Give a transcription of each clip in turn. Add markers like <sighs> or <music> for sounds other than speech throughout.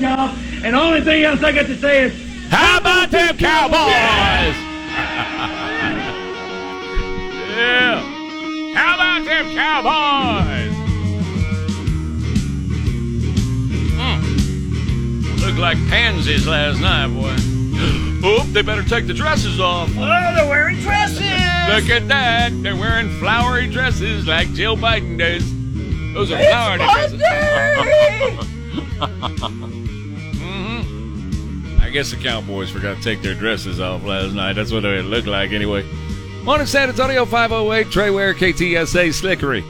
job. And the only thing else I got to say is, How about them Cowboys? <laughs> yeah. How about them Cowboys? Mm. Looked like pansies last night, boy. <gasps> Oh, they better take the dresses off. oh, they're wearing dresses. Look at that. They're wearing flowery dresses like Jill Biden does. Those are flowery dresses. <laughs> <laughs> I guess the Cowboys forgot to take their dresses off last night. That's what it looked like anyway. Morning, San Antonio 508, Trey Ware, KTSA, Slickery.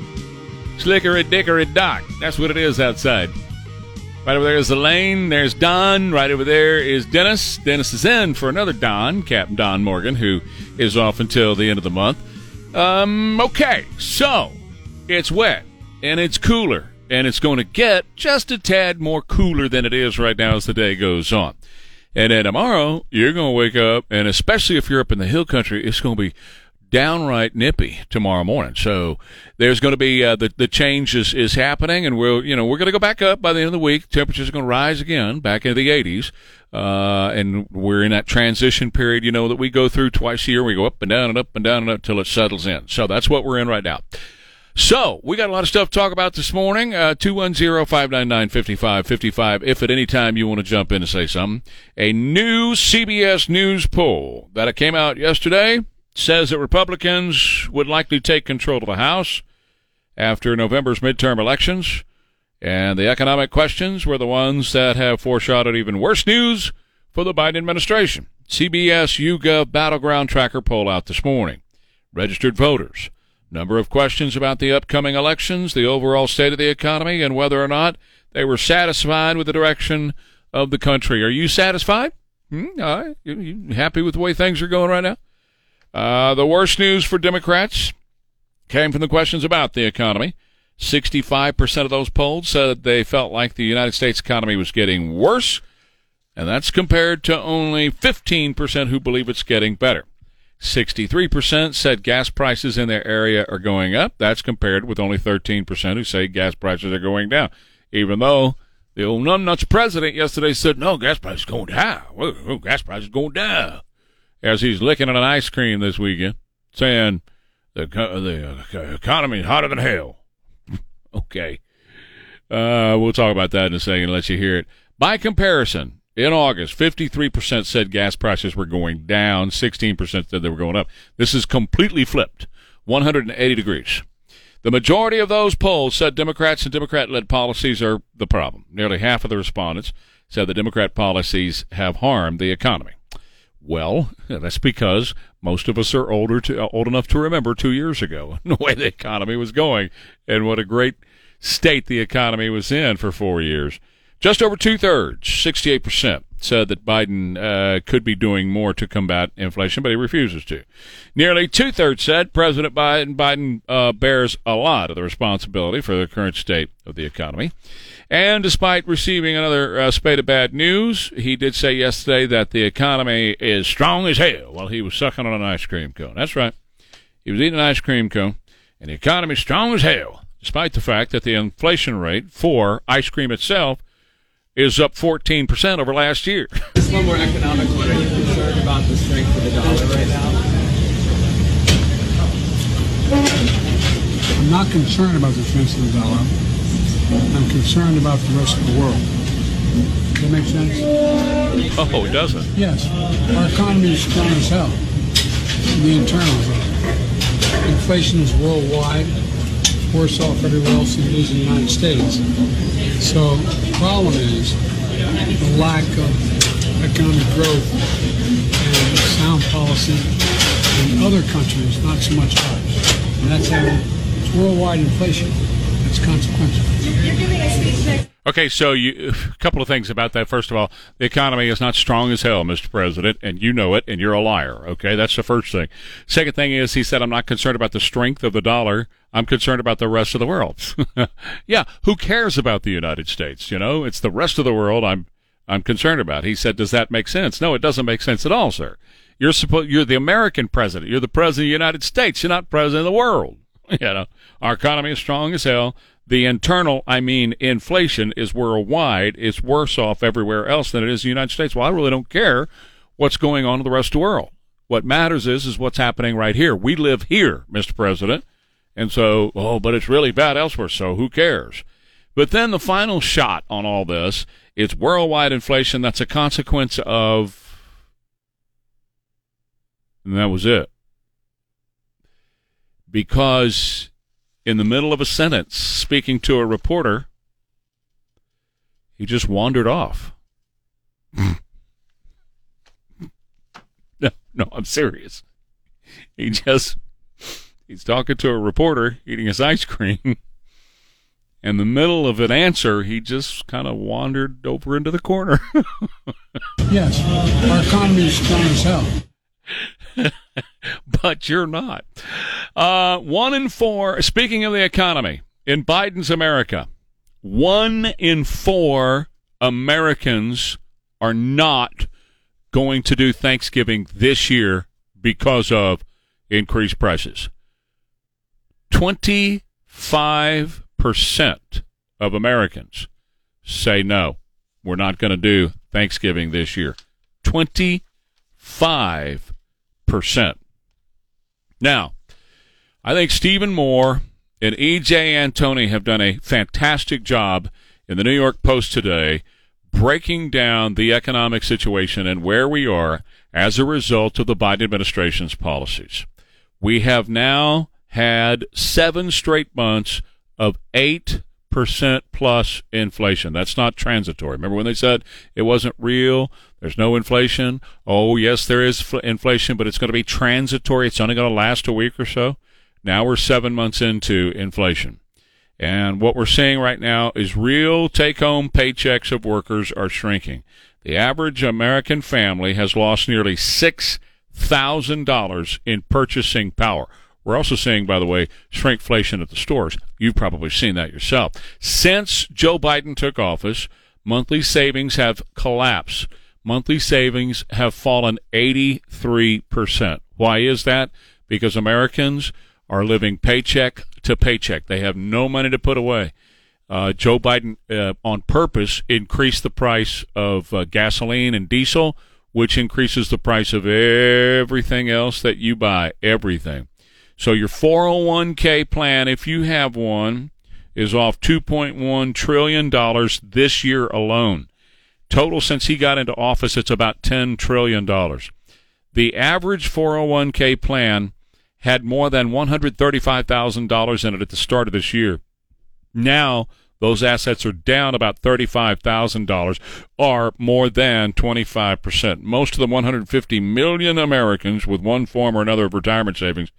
Slickery, Dickery, Doc. That's what it is outside. Right over there is Elaine. There's Don. Right over there is Dennis. Dennis is in for another Don, Captain Don Morgan, who is off until the end of the month. Um, okay, so it's wet and it's cooler, and it's going to get just a tad more cooler than it is right now as the day goes on. And then tomorrow, you're going to wake up, and especially if you're up in the hill country, it's going to be downright nippy tomorrow morning. So there's going to be uh, the the change is, is happening, and we'll you know we're going to go back up by the end of the week. Temperatures are going to rise again, back into the 80s, uh, and we're in that transition period. You know that we go through twice a year. We go up and down and up and down and up till it settles in. So that's what we're in right now. So, we got a lot of stuff to talk about this morning. Uh, 210-599-5555 if at any time you want to jump in and say something. A new CBS News poll that came out yesterday says that Republicans would likely take control of the House after November's midterm elections. And the economic questions were the ones that have foreshadowed even worse news for the Biden administration. CBS YouGov Battleground Tracker poll out this morning. Registered voters. Number of questions about the upcoming elections, the overall state of the economy, and whether or not they were satisfied with the direction of the country. Are you satisfied? Hmm? All right. You, you happy with the way things are going right now? Uh, the worst news for Democrats came from the questions about the economy. 65% of those polled said they felt like the United States economy was getting worse, and that's compared to only 15% who believe it's getting better. 63% said gas prices in their area are going up. That's compared with only 13% who say gas prices are going down. Even though the old numbnuts president yesterday said, no, gas prices going down. Oh, gas prices going down. As he's licking on an ice cream this weekend, saying the, the economy is hotter than hell. <laughs> okay. Uh, we'll talk about that in a second, let you hear it. By comparison, in August, 53% said gas prices were going down, 16% said they were going up. This is completely flipped, 180 degrees. The majority of those polls said Democrats and Democrat led policies are the problem. Nearly half of the respondents said the Democrat policies have harmed the economy. Well, that's because most of us are older to, uh, old enough to remember two years ago <laughs> the way the economy was going and what a great state the economy was in for four years. Just over two thirds, 68%, said that Biden uh, could be doing more to combat inflation, but he refuses to. Nearly two thirds said President Biden, Biden uh, bears a lot of the responsibility for the current state of the economy. And despite receiving another uh, spate of bad news, he did say yesterday that the economy is strong as hell while he was sucking on an ice cream cone. That's right. He was eating an ice cream cone, and the economy is strong as hell, despite the fact that the inflation rate for ice cream itself is up 14% over last year. Just one more economic one. Are you concerned about the strength of the dollar right now? I'm not concerned about the strength of the dollar. I'm concerned about the rest of the world. Does that make sense? Oh, it doesn't. Yes. Our economy is strong as hell. The internals are. Inflation is worldwide. Worse off everywhere else than it is in the United States. So the problem is the lack of economic growth and sound policy in other countries, not so much ours. And that's how it's worldwide inflation. It's consequential. Okay, so you, a couple of things about that. First of all, the economy is not strong as hell, Mr. President, and you know it, and you're a liar. Okay, that's the first thing. Second thing is, he said, I'm not concerned about the strength of the dollar. I'm concerned about the rest of the world. <laughs> yeah, who cares about the United States? You know, it's the rest of the world I'm I'm concerned about. He said, does that make sense? No, it doesn't make sense at all, sir. You're supposed, you're the American president. You're the president of the United States. You're not president of the world. <laughs> You know, our economy is strong as hell. The internal, I mean, inflation is worldwide. It's worse off everywhere else than it is in the United States. Well, I really don't care what's going on in the rest of the world. What matters is is what's happening right here. We live here, Mr. President, and so oh, but it's really bad elsewhere. So who cares? But then the final shot on all this, it's worldwide inflation. That's a consequence of, and that was it. Because in the middle of a sentence, speaking to a reporter, he just wandered off. <laughs> no, no, I'm serious. He just, he's talking to a reporter eating his ice cream. <laughs> In the middle of an answer, he just kind of wandered over into the corner. <laughs> Yes, our economy is strong as hell. <laughs> but you're not. Uh, one in four, speaking of the economy, in Biden's America, one in four Americans are not going to do Thanksgiving this year because of increased prices. 25% of Americans say no, we're not going to do Thanksgiving this year. 25%. Now, I think Stephen Moore and E.J. Antoni have done a fantastic job in the New York Post today breaking down the economic situation and where we are as a result of the Biden administration's policies. We have now had seven straight months of 8% plus inflation. That's not transitory. Remember when they said it wasn't real? There's no inflation. Oh, yes, there is fl- inflation, but it's going to be transitory. It's only going to last a week or so. Now we're seven months into inflation. And what we're seeing right now is real take home paychecks of workers are shrinking. The average American family has lost nearly $6,000 in purchasing power. We're also seeing, by the way, shrinkflation at the stores. You've probably seen that yourself. Since Joe Biden took office, monthly savings have collapsed. Monthly savings have fallen 83%. Why is that? Because Americans are living paycheck to paycheck. They have no money to put away. Uh, Joe Biden, uh, on purpose, increased the price of uh, gasoline and diesel, which increases the price of everything else that you buy. Everything. So your 401k plan, if you have one, is off 2.1 trillion dollars this year alone. Total since he got into office, it's about 10 trillion dollars. The average 401k plan had more than $135,000 in it at the start of this year. Now, those assets are down about $35,000 or more than 25%. Most of the 150 million Americans with one form or another of retirement savings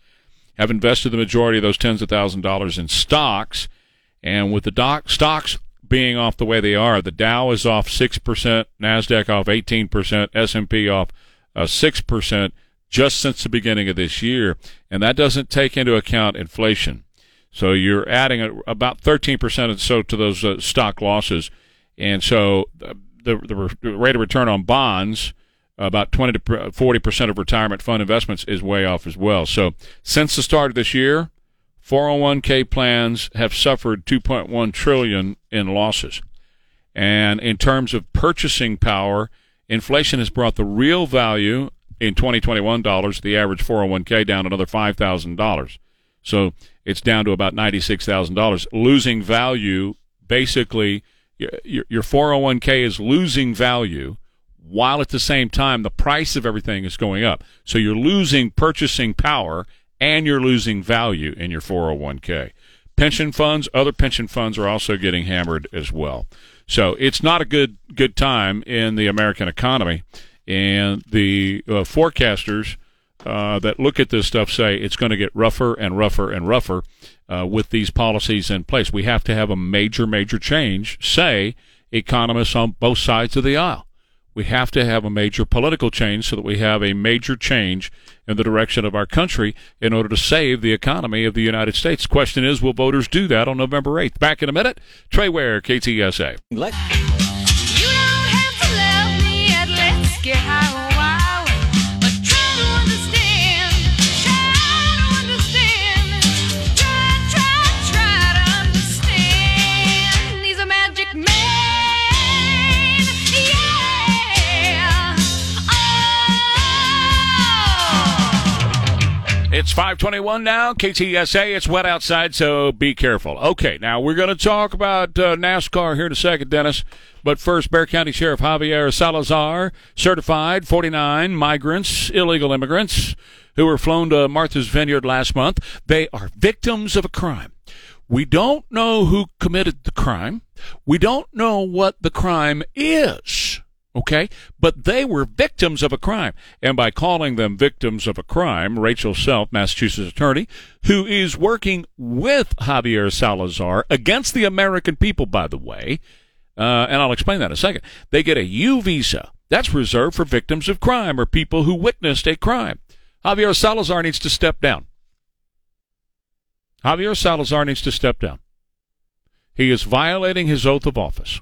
have invested the majority of those tens of thousands of dollars in stocks. And with the doc- stocks being off the way they are, the Dow is off 6%, NASDAQ off 18%, S&P off uh, 6% just since the beginning of this year. And that doesn't take into account inflation. So you're adding a, about 13% or so to those uh, stock losses. And so the, the, the rate of return on bonds – about 20 to 40 percent of retirement fund investments is way off as well. So since the start of this year, 401k plans have suffered 2.1 trillion in losses. And in terms of purchasing power, inflation has brought the real value in 2021 dollars, the average 401k down another $5,000. So it's down to about $96,000, losing value basically your, your 401k is losing value while at the same time the price of everything is going up. So you're losing purchasing power and you're losing value in your 401k. Pension funds, other pension funds are also getting hammered as well. So it's not a good good time in the American economy, and the uh, forecasters uh, that look at this stuff say it's going to get rougher and rougher and rougher uh, with these policies in place. We have to have a major, major change, say economists on both sides of the aisle we have to have a major political change so that we have a major change in the direction of our country in order to save the economy of the United States. Question is, will voters do that on November 8th? Back in a minute. Trey Ware, KTSA. Let- It's 521 now. KTSA. It's wet outside, so be careful. Okay, now we're going to talk about uh, NASCAR here in a second, Dennis. But first, Bexar County Sheriff Javier Salazar certified 49 migrants, illegal immigrants, who were flown to Martha's Vineyard last month. They are victims of a crime. We don't know who committed the crime. We don't know what the crime is. Okay? But they were victims of a crime. And by calling them victims of a crime, Rachel Self, Massachusetts attorney, who is working with Javier Salazar against the American people, by the way, uh, and I'll explain that in a second, they get a U visa. That's reserved for victims of crime or people who witnessed a crime. Javier Salazar needs to step down. Javier Salazar needs to step down. He is violating his oath of office.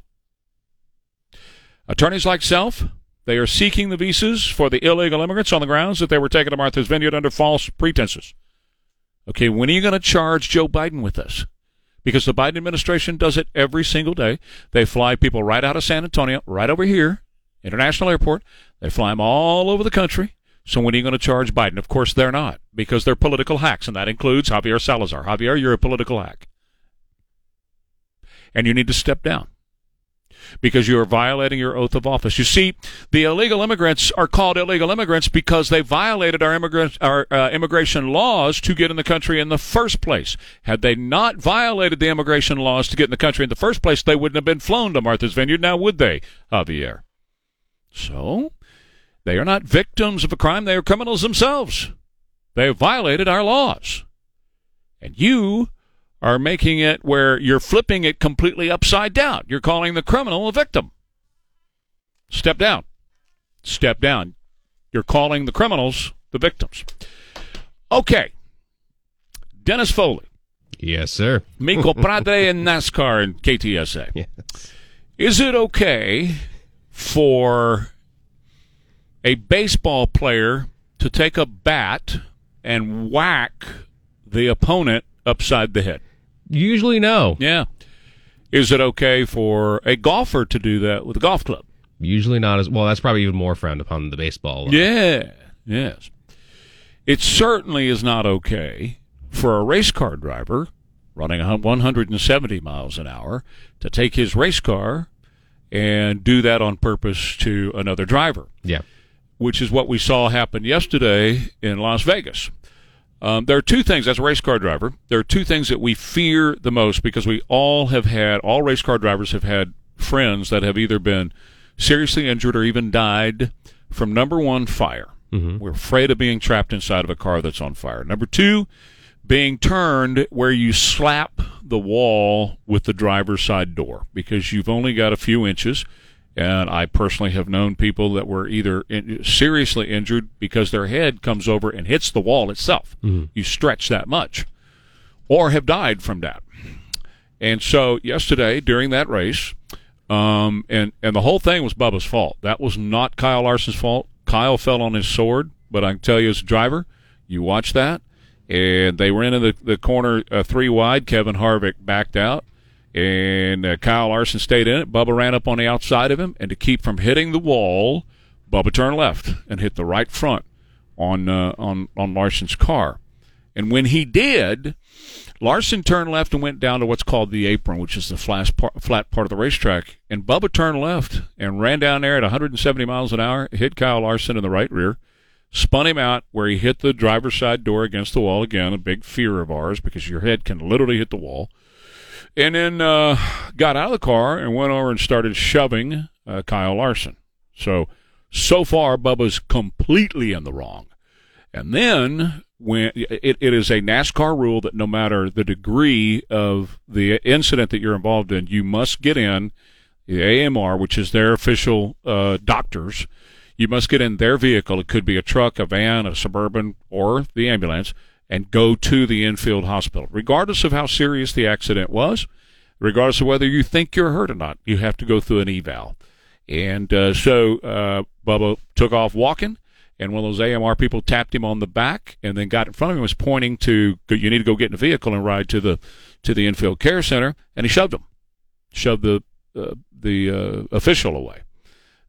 Attorneys like Self, they are seeking the visas for the illegal immigrants on the grounds that they were taken to Martha's Vineyard under false pretenses. Okay, when are you going to charge Joe Biden with this? Because the Biden administration does it every single day. They fly people right out of San Antonio, right over here, International Airport. They fly them all over the country. So when are you going to charge Biden? Of course, they're not, because they're political hacks, and that includes Javier Salazar. Javier, you're a political hack. And you need to step down because you are violating your oath of office. You see, the illegal immigrants are called illegal immigrants because they violated our immigrant our uh, immigration laws to get in the country in the first place. Had they not violated the immigration laws to get in the country in the first place, they wouldn't have been flown to Martha's Vineyard. Now, would they, Javier? So, they are not victims of a crime. They are criminals themselves. They have violated our laws. And you are making it where you're flipping it completely upside down. You're calling the criminal a victim. Step down. Step down. You're calling the criminals the victims. Okay. Dennis Foley, Yes, sir. <laughs> Miko Padre and NASCAR and KTSA. Yes. Is it okay for a baseball player to take a bat and whack the opponent upside the head? Usually, no. Yeah. Is it okay for a golfer to do that with a golf club? Usually not as well. That's probably even more frowned upon than the baseball. uh, Yeah. Yes. It certainly is not okay for a race car driver running a 170 miles an hour to take his race car and do that on purpose to another driver. Yeah. which is what we saw happen yesterday in Las Vegas. Um, there are two things, as a race car driver, there are two things that we fear the most because we all have had, all race car drivers have had friends that have either been seriously injured or even died from number one, fire. We're afraid of being trapped inside of a car that's on fire. Number two, being turned where you slap the wall with the driver's side door because you've only got a few inches. And I personally have known people that were either in, seriously injured because their head comes over and hits the wall itself. You stretch that much, or have died from that. And so yesterday during that race, um, and and the whole thing was Bubba's fault. That was not Kyle Larson's fault. Kyle fell on his sword, but I can tell you as a driver, you watch that, and they were in the the corner uh, three wide. Kevin Harvick backed out, and uh, Kyle Larson stayed in it. Bubba ran up on the outside of him, and to keep from hitting the wall, Bubba turned left and hit the right front on uh, on on Larson's car. And when he did, Larson turned left and went down to what's called the apron, which is the flat part, flat part of the racetrack. And Bubba turned left and ran down there at 170 miles an hour, hit Kyle Larson in the right rear, spun him out where he hit the driver's side door against the wall again, a big fear of ours because your head can literally hit the wall. And then uh, got out of the car and went over and started shoving uh, Kyle Larson. So, so far, Bubba's completely in the wrong. And then when it, it is a NASCAR rule that no matter the degree of the incident that you're involved in, you must get in the AMR, which is their official uh, doctors. You must get in their vehicle. It could be a truck, a van, a suburban, or the ambulance, and go to the infield hospital, regardless of how serious the accident was, regardless of whether you think you're hurt or not. You have to go through an eval. And uh, so uh, Bubba took off walking and one of those AMR people tapped him on the back and then got in front of him was pointing to you need to go get in a vehicle and ride to the to the infield care center and he shoved him shoved the uh, the uh, official away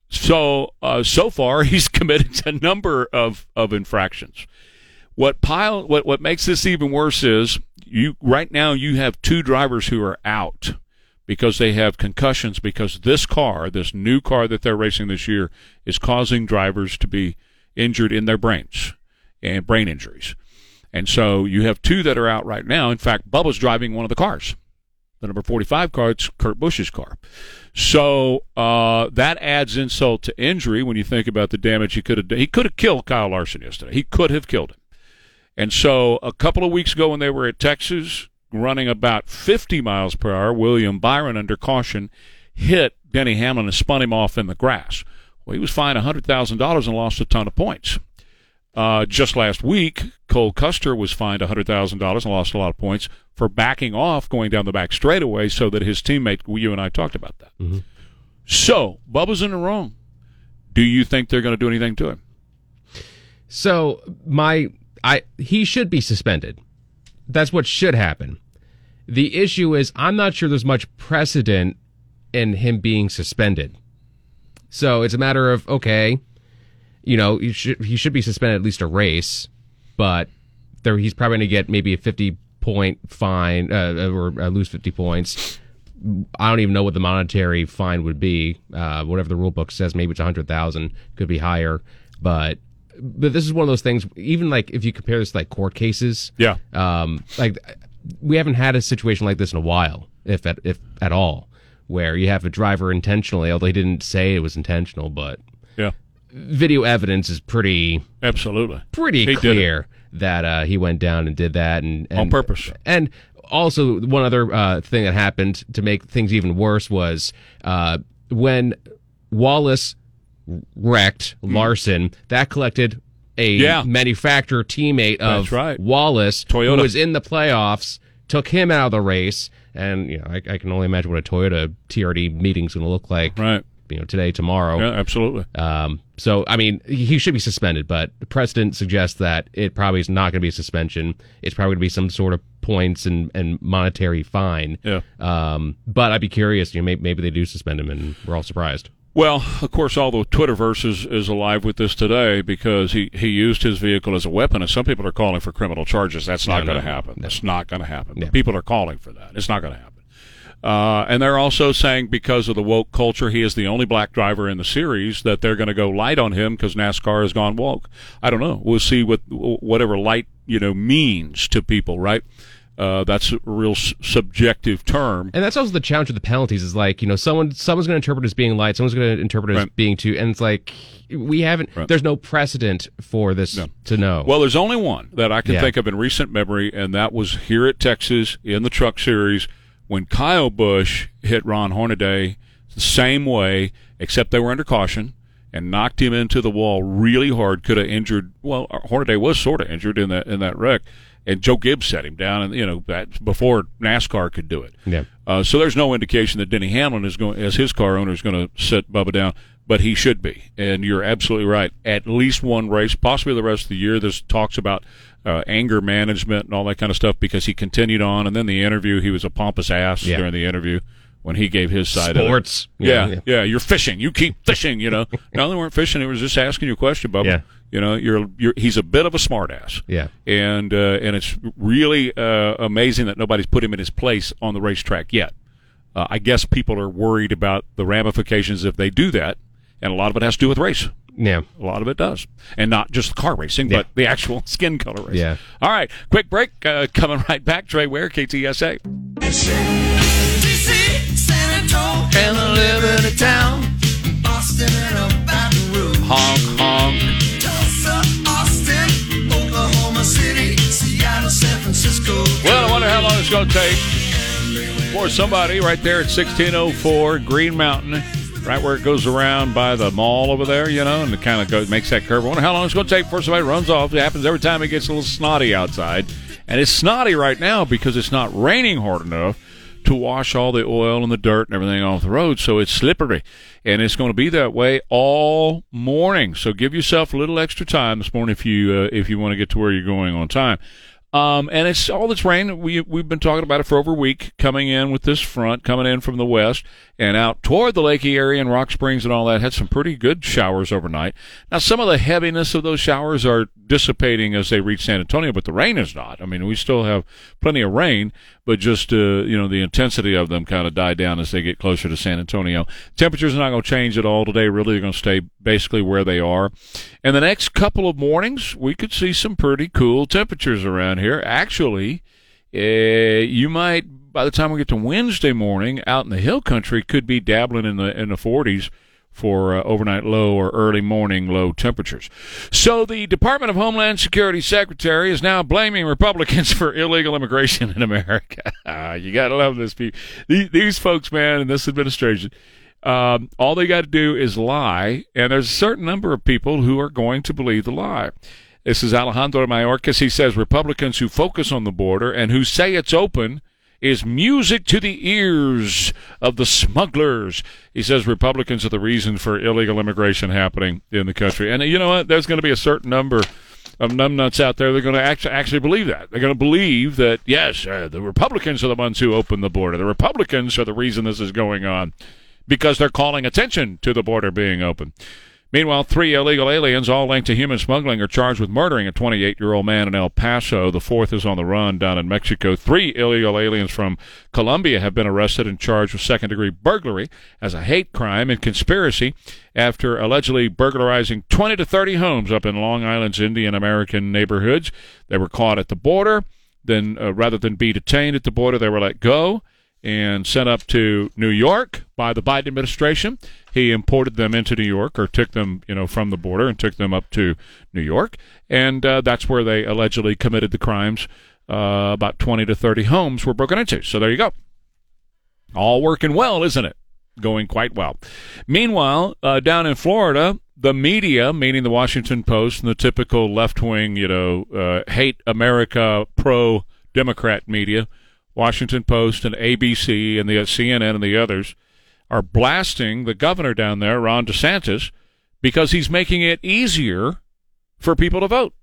so uh, so far <laughs> he's committed a number of of infractions What pile? What what makes this even worse is you right now you have two drivers who are out because they have concussions because this car, this new car that they're racing this year, is causing drivers to be injured in their brains and brain injuries. And so you have two that are out right now. In fact, Bubba's driving one of the cars. The number 45 car, it's Kurt Busch's car. So uh, that adds insult to injury when you think about the damage he could have done. He could have killed Kyle Larson yesterday. He could have killed him. And so a couple of weeks ago when they were at Texas, running about 50 miles per hour, William Byron under caution hit Denny Hamlin and spun him off in the grass. Well, he was fined $100,000 and lost a ton of points. Uh, just last week, Cole Custer was fined $100,000 and lost a lot of points for backing off going down the back straightaway so that his teammate, you and I talked about that. So, Bubba's in the wrong. Do you think they're going to do anything to him? So my I he should be suspended. That's what should happen. The issue is I'm not sure there's much precedent in him being suspended. So it's a matter of okay, you know, he should he should be suspended at least a race, but there he's probably going to get maybe a 50 point fine uh, or uh, lose 50 points. I don't even know what the monetary fine would be. Uh, whatever the rule book says, maybe it's a hundred thousand, could be higher. But but this is one of those things. Even like if you compare this to like court cases, Yeah. um, like we haven't had a situation like this in a while, if at if at all, where you have a driver intentionally, although he didn't say it was intentional, but Yeah. video evidence is pretty Absolutely. pretty He clear that uh, he went down and did that and, and On purpose. And also, one other uh, thing that happened to make things even worse was uh, when Wallace wrecked Larson. That collected a. Yeah. manufacturer teammate of right. Wallace, Toyota. who was in the playoffs, took him out of the race. And you know, I, I can only imagine what a Toyota TRD meeting's going to look like. Right. You know, today, tomorrow. Yeah, absolutely. Um, so, I mean, he should be suspended, but the precedent suggests that it probably is not going to be a suspension. It's probably going to be some sort of points and, and monetary fine. Yeah. Um, but I'd be curious. You know, maybe, maybe they do suspend him, and we're all surprised. Well, of course, all the Twitterverse is, is alive with this today because he, he used his vehicle as a weapon, and some people are calling for criminal charges. That's not No, going to no, happen. That's not going to happen. People are calling for that. It's not going to happen. Uh, and they're also saying because of the woke culture, he is the only black driver in the series that they're going to go light on him because NASCAR has gone woke. I don't know. We'll see what whatever light you know means to people, right? Uh, that's a real s- subjective term. And that's also the challenge with the penalties is like, you know, someone someone's going to interpret it as being light, someone's going to interpret it as being too, and it's like we haven't. Right. There's no precedent for this No. to know. Well, there's only one that I can Yeah. think of in recent memory, and that was here at Texas in the Truck Series when Kyle Busch hit Ron Hornaday the same way, except they were under caution and knocked him into the wall really hard. Could have injured. Well, Hornaday was sort of injured in that in that wreck, and Joe Gibbs set him down, and you know that before NASCAR could do it. Yeah. Uh, so there's no indication that Denny Hamlin is going, as his car owner, is going to sit Bubba down, but he should be. And you're absolutely right. At least one race, possibly the rest of the year. There's talks about uh, anger management and all that kind of stuff because he continued on, and then the interview, he was a pompous ass Yeah. during the interview when he gave his side Sports. of it. Yeah, Yeah, yeah, yeah. You're fishing. You keep fishing. You know. <laughs> no, they weren't fishing. It was just asking you a question, Bubba. Yeah. You know, you're you're. He's a bit of a smartass yeah. and uh, and it's really uh, amazing that nobody's put him in his place on the racetrack yet. Uh, I guess people are worried about the ramifications if they do that, and a lot of it has to do with race. Yeah. A lot of it does, and not just car racing, but the actual <laughs> skin color race. Yeah. All right, quick break. Uh, coming right back. Trey Ware, KTSA. DC, San Well, I wonder how long it's going to take for somebody right there at 1604 Green Mountain, right where it goes around by the mall over there, you know, and it kind of goes makes that curve. I wonder how long it's going to take before somebody runs off. It happens every time it gets a little snotty outside, and it's snotty right now because it's not raining hard enough to wash all the oil and the dirt and everything off the road, so it's slippery, and it's going to be that way all morning. So give yourself a little extra time this morning if you uh, if you want to get to where you're going on time. Um, and it's all this rain. We we've been talking about it for over a week, coming in with this front, coming in from the west and out toward the Leakey area and Rock Springs and all that. Had some pretty good showers overnight. Now some of the heaviness of those showers are dissipating as they reach San Antonio, but the rain is not. I mean, we still have plenty of rain, but just uh, you know the intensity of them kind of die down as they get closer to San Antonio. Temperatures are not going to change at all today. Really, they're going to stay basically where they are. And the next couple of mornings, we could see some pretty cool temperatures around here. Actually, uh, you might by the time we get to Wednesday morning, out in the hill country, could be dabbling in the in the 40s for uh, overnight low or early morning low temperatures. So the Department of Homeland Security Secretary is now blaming Republicans <laughs> for illegal immigration in America. <laughs> you got to love this people. These, these folks, man, in this administration. Um, all they got to do is lie, and there's a certain number of people who are going to believe the lie. This is Alejandro Mayorkas. He says Republicans who focus on the border and who say it's open is music to the ears of the smugglers. He says Republicans are the reason for illegal immigration happening in the country. And you know what? There's going to be a certain number of numbnuts out there. They're going to actually actually believe that. They're going to believe that yes, uh, the Republicans are the ones who opened the border. The Republicans are the reason this is going on because they're calling attention to the border being open. Meanwhile, three illegal aliens, all linked to human smuggling, are charged with murdering a 28 year old man in El Paso. The fourth is on the run down in Mexico. Three illegal aliens from Colombia have been arrested and charged with second degree burglary as a hate crime and conspiracy after allegedly burglarizing 20 to 30 homes up in Long Island's Indian American neighborhoods. They were caught at the border. Then, uh, rather than be detained at the border, they were let go and sent up to New York by the Biden administration. He imported them into New York, or took them, you know, from the border and took them up to New York, and uh, that's where they allegedly committed the crimes. Uh, about 20 to 30 homes were broken into. So there you go. All working well, isn't it? Going quite well. Meanwhile, uh, down in Florida, the media, meaning the Washington Post and the typical left wing, you know, uh, hate America, pro Democrat media, Washington Post and ABC and the CNN and the others are blasting the governor down there, Ron DeSantis, because he's making it easier for people to vote.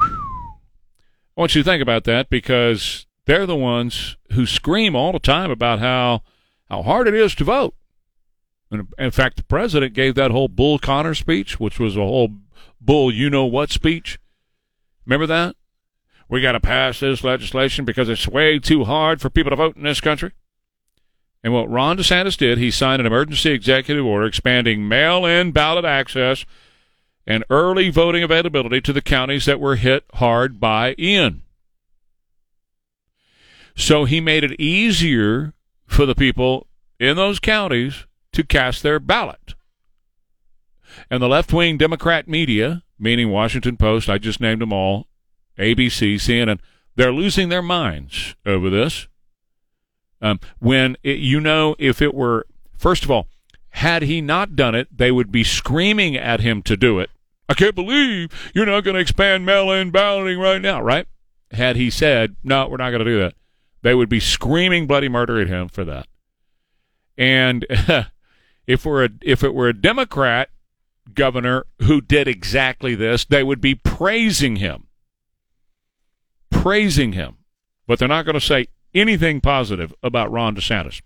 I want you to think about that because they're the ones who scream all the time about how how hard it is to vote. And in fact, the president gave that whole Bull Connor speech, which was a whole bull you know what speech. Remember that? We got to pass this legislation because it's way too hard for people to vote in this country. And what Ron DeSantis did, he signed an emergency executive order expanding mail in ballot access and early voting availability to the counties that were hit hard by Ian. So he made it easier for the people in those counties to cast their ballot. And the left wing Democrat media, meaning Washington Post, I just named them all, ABC, CNN, they're losing their minds over this. Um, when it, you know, if it were, first of all, had he not done it, they would be screaming at him to do it. I can't believe you're not going to expand mail in balloting right now, right? Had he said, no, we're not going to do that, they would be screaming bloody murder at him for that. And <laughs> if we're a, if it were a Democrat governor who did exactly this, they would be praising him. Praising him. But they're not going to say anything positive about Ron DeSantis.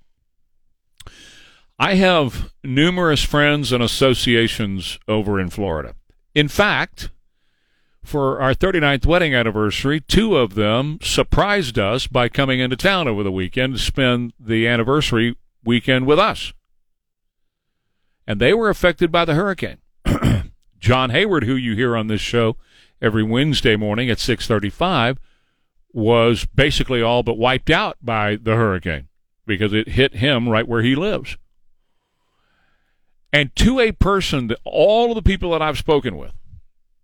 I have numerous friends and associations over in Florida. In fact, for our 39th wedding anniversary, two of them surprised us by coming into town over the weekend to spend the anniversary weekend with us. And they were affected by the hurricane. <clears throat> John Hayward, who you hear on this show every Wednesday morning at 635, was basically all but wiped out by the hurricane because it hit him right where he lives. And to a person that all of the people that I've spoken with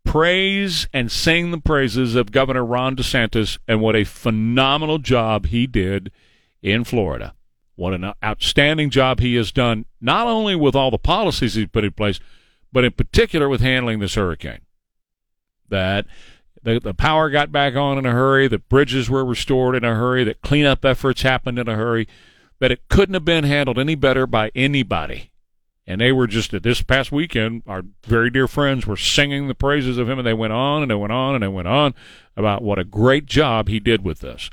praise and sing the praises of Governor Ron DeSantis and what a phenomenal job he did in Florida. What an outstanding job he has done, not only with all the policies he's put in place, but in particular with handling this hurricane. That the, the power got back on in a hurry, the bridges were restored in a hurry, that cleanup efforts happened in a hurry, that it couldn't have been handled any better by anybody. And they were just this past weekend, our very dear friends were singing the praises of him, and they went on and they went on and they went on about what a great job he did with this.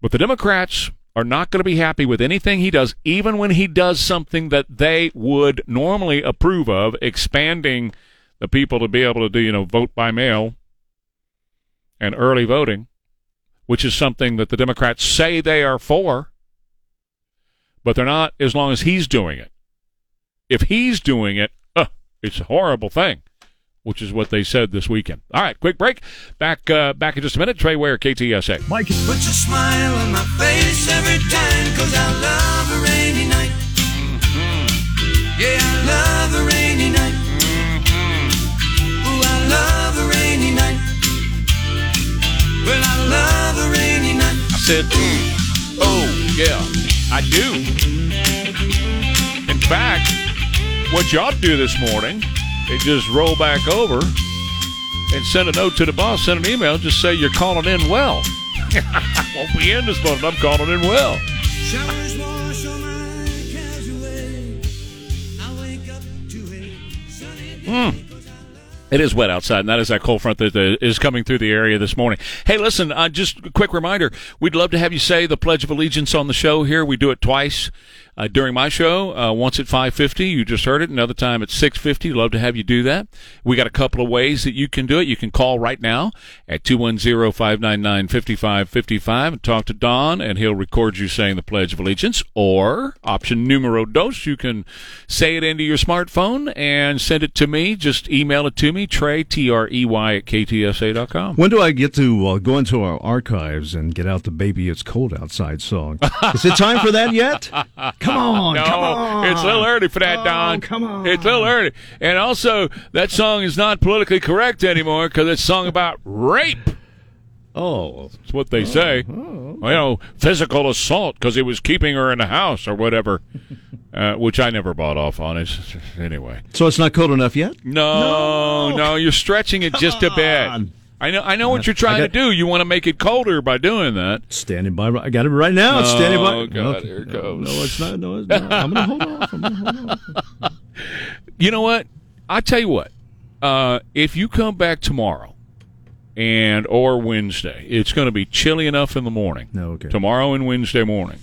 But the Democrats are not going to be happy with anything he does, even when he does something that they would normally approve of, expanding the people to be able to do, you know, vote by mail and early voting, which is something that the Democrats say they are for, but they're not as long as he's doing it. If he's doing it, uh, it's a horrible thing, which is what they said this weekend. All right, quick break. Back uh, back in just a minute. Trey Ware, KTSA. Mike, Put your smile on my face every time, cause I love a rainy night. Yeah, I love a rainy night. Ooh, I love a rainy night. Well, I love a rainy night. I said, mm, oh, yeah, I do. In fact, what you ought to do this morning is just roll back over and send a note to the boss, send an email, just say you're calling in well. <laughs> Won't be in this morning. I'm calling in well. Showers It is wet outside, and that is that cold front that uh, coming through the area this morning. Hey, listen, uh, just a quick reminder: we'd love to have you say the Pledge of Allegiance on the show here. We do it twice uh, during my show. Uh, once at five fifty, you just heard it. Another time at six fifty. Love to have you do that. We got a couple of ways that you can do it. You can call right now at 210-599-5555 and talk to Don, and he'll record you saying the Pledge of Allegiance. Or option numero dos, you can say it into your smartphone and send it to me. Just email it to me, Trey T R E Y at ktsa.com. When do I get to uh, go into our archives and get out the "Baby It's Cold Outside" song? <laughs> Is it time for that yet? Come <laughs> on, No, come on! it's a little early for that, Oh, Don. come on. It's a little early. And also, that song is not politically correct anymore because it's a song about rape. Oh, That's what they say. Well, you know, physical assault because he was keeping her in the house or whatever, <laughs> uh, which I never bought off on. It's, anyway, so it's not cold enough yet? no, no, you're stretching it just a bit. on. I know, I know what you're trying got- to do. You want to make it colder by doing that. Standing by. I got it right now. It's standing by. Oh, God, Okay. here it No, goes. No, it's not. No, it's not. I'm gonna hold off. I'm gonna hold off. <laughs> You know what? I tell you what. Uh, if you come back tomorrow and or Wednesday, it's going to be chilly enough in the morning. No, okay. Tomorrow and Wednesday morning,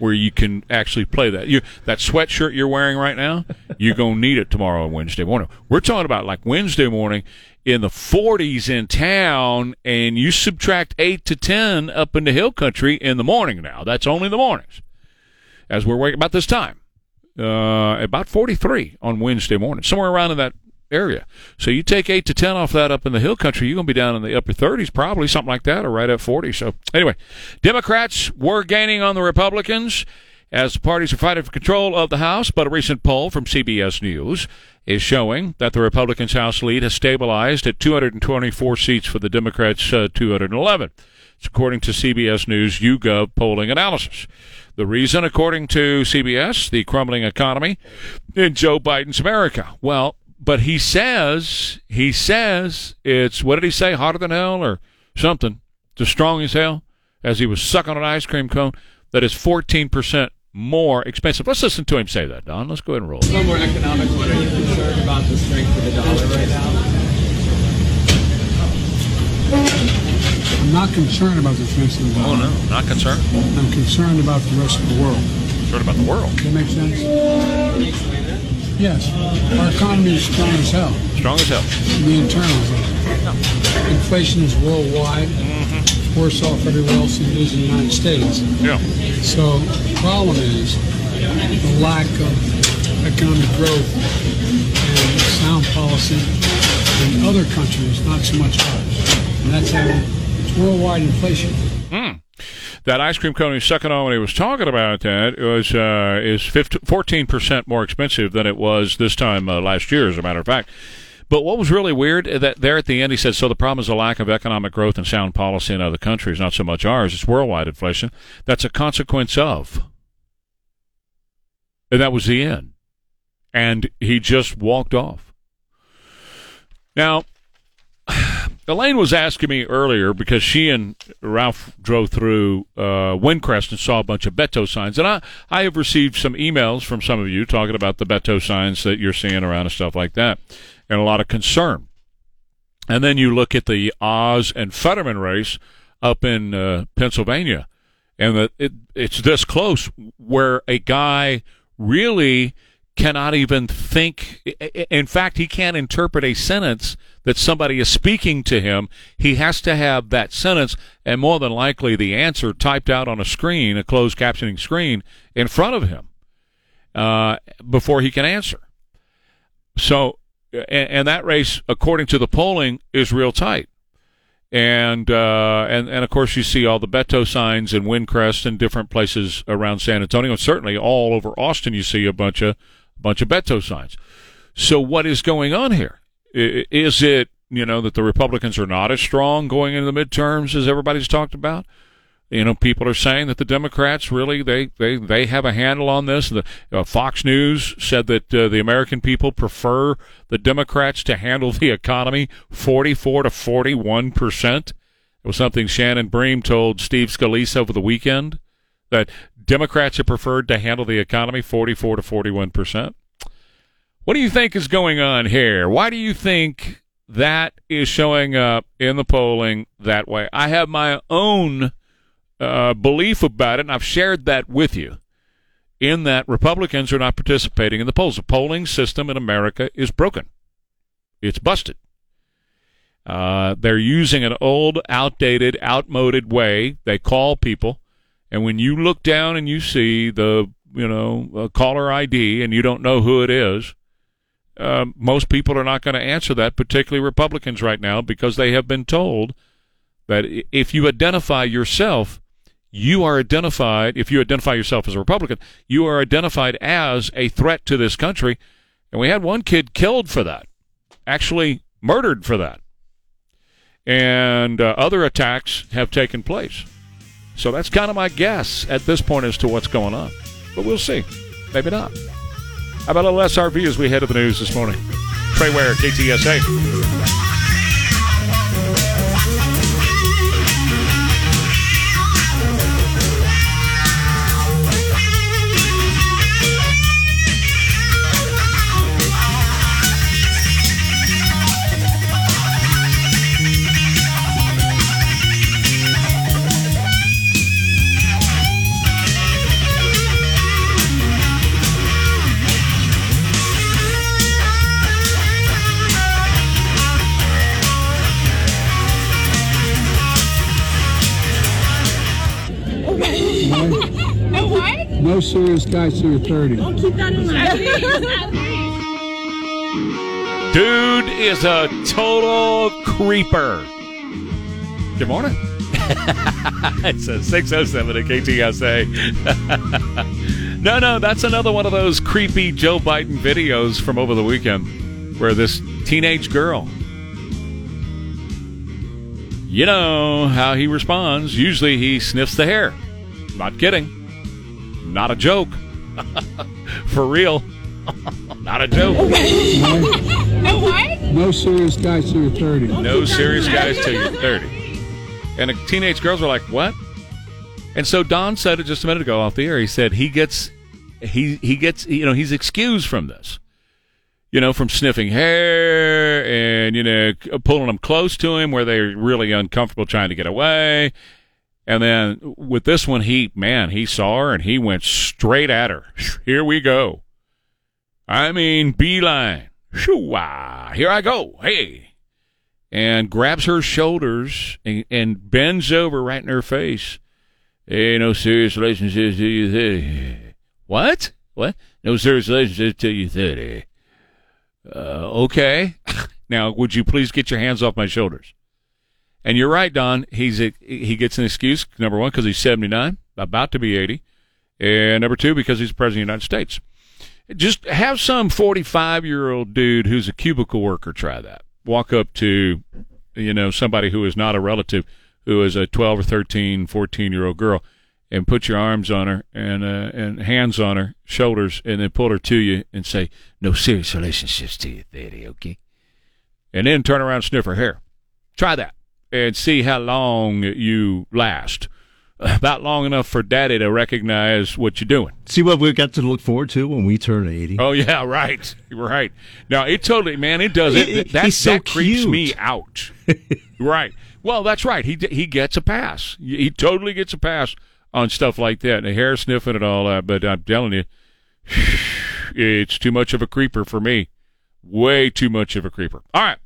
where you can actually play that. You that sweatshirt you're wearing right now, <laughs> you're going to need it tomorrow and Wednesday morning. We're talking about like Wednesday morning in the 40s in town, and you subtract eight to ten up in the hill country in the morning. Now that's only the mornings, as we're waking about this time uh, about 43 on Wednesday morning, somewhere around in that area. So you take 8 to 10 off that up in the hill country, you're going to be down in the upper 30s, probably something like that, or right at 40. So anyway, Democrats were gaining on the Republicans as the parties are fighting for control of the House, but a recent poll from CBS News is showing that the Republicans' House lead has stabilized at 224 seats for the Democrats' uh, 211. It's according to CBS News YouGov polling analysis. The reason, according to CBS, the crumbling economy in Joe Biden's America. Well, but he says, he says it's, what did he say, hotter than hell or something, just strong as hell, as he was sucking an ice cream cone, that is 14% more expensive. Let's listen to him say that, Don. Let's go ahead and roll. A little more economics. Are you concerned about the strength of the dollar right now? I'm not concerned about the strength of the dollar. Oh, no. not concerned. I'm concerned about the rest of the world. Concerned about the world. Does that make sense? Yes. Our economy is strong as hell. Strong as hell. The internals. Inflation is worldwide. Mm-hmm. Worse off everywhere else than it is in the United States. Yeah. So the problem is the lack of economic growth and sound policy in other countries, not so much ours. And that's how it's worldwide inflation. Hmm. That ice cream cone he's sucking on when he was talking about that was uh, is 14 percent more expensive than it was this time uh, last year, as a matter of fact. But what was really weird uh, that there at the end he said, "So the problem is a lack of economic growth and sound policy in other countries, not so much ours. It's worldwide inflation. That's a consequence of." And that was the end. And he just walked off. Now, Elaine was asking me earlier because she and Ralph drove through uh, Windcrest and saw a bunch of Beto signs, and I I have received some emails from some of you talking about the Beto signs that you're seeing around and stuff like that, and a lot of concern. And then you look at the Oz and Fetterman race up in uh, Pennsylvania, and that it, it's this close where a guy really cannot even think. In fact, he can't interpret a sentence that somebody is speaking to him. He has to have that sentence and more than likely the answer typed out on a screen, a closed captioning screen, in front of him uh, before he can answer. So, and, and that race, according to the polling, is real tight. And uh, and and of course, you see all the Beto signs in Windcrest and different places around San Antonio, and certainly all over Austin. You see a bunch of bunch of Beto signs. So, what is going on here? Is it you know that the Republicans are not as strong going into the midterms as everybody's talked about? You know, people are saying that the Democrats really they they, they have a handle on this. The uh, Fox News said that uh, the American people prefer the Democrats to handle the economy 44 to 41 percent. It was something Shannon Bream told Steve Scalise over the weekend that Democrats have preferred to handle the economy 44 to 41 percent. What do you think is going on here? Why do you think that is showing up in the polling that way? I have my own uh, belief about it, and I've shared that with you. In that Republicans are not participating in the polls. The polling system in America is broken. It's busted. Uh, they're using an old, outdated, outmoded way. They call people, and when you look down and you see the you know caller ID and you don't know who it is, uh, most people are not going to answer that, particularly Republicans right now, because they have been told that if you identify yourself, you are identified, if you identify yourself as a Republican, you are identified as a threat to this country. And we had one kid killed for that, actually murdered for that. And uh, other attacks have taken place. So that's kind of my guess at this point as to what's going on. But we'll see. Maybe not. How about a little SRV as we head to the news this morning? Trey Ware, KTSA. No serious guys through 30. Dude is a total creeper. Good morning. <laughs> it's a 607 at KTSA. <laughs> no, no, that's another one of those creepy Joe Biden videos from over the weekend where this teenage girl, you know how he responds. Usually he sniffs the hair. Not kidding. Not a joke. <laughs> For real. Not a joke. <laughs> What? No serious guys till you're 30. No serious guys till you're 30. And the teenage girls were like, "What?" And so Don said it just a minute ago off the air. He said he gets he he gets you know he's excused from this. You know, from sniffing hair and you know pulling them close to him where they're really uncomfortable trying to get away. And then with this one, he man, he saw her and he went straight at her. Here we go. I mean, beeline. Shoo-wah. Here I go. Hey. And grabs her shoulders and, and bends over right in her face. Hey, no serious relationships till you 30. What? What? No serious relationships till you 30. Uh, okay. <laughs> now, would you please get your hands off my shoulders? And you're right, Don. He's a, he gets an excuse. Number one, because he's 79, about to be 80, and number two, because he's president of the United States. Just have some 45 year old dude who's a cubicle worker try that. Walk up to, you know, somebody who is not a relative, who is a 12 or 13, 14 year old girl, and put your arms on her and uh, and hands on her shoulders, and then pull her to you and say, "No serious relationships to you're 30, okay?" And then turn around and sniff her hair. Try that and see how long you last. About long enough for daddy to recognize what you're doing. See what we've got to look forward to when we turn 80. Oh yeah, <laughs> right, right. Now it totally, man, it does it. He- that he's so that creeps me out. <laughs> right. Well, that's right. He he gets a pass. He totally gets a pass on stuff like that, and the hair sniffing and all that. But I'm telling you, <sighs> it's too much of a creeper for me. Way too much of a creeper. All right.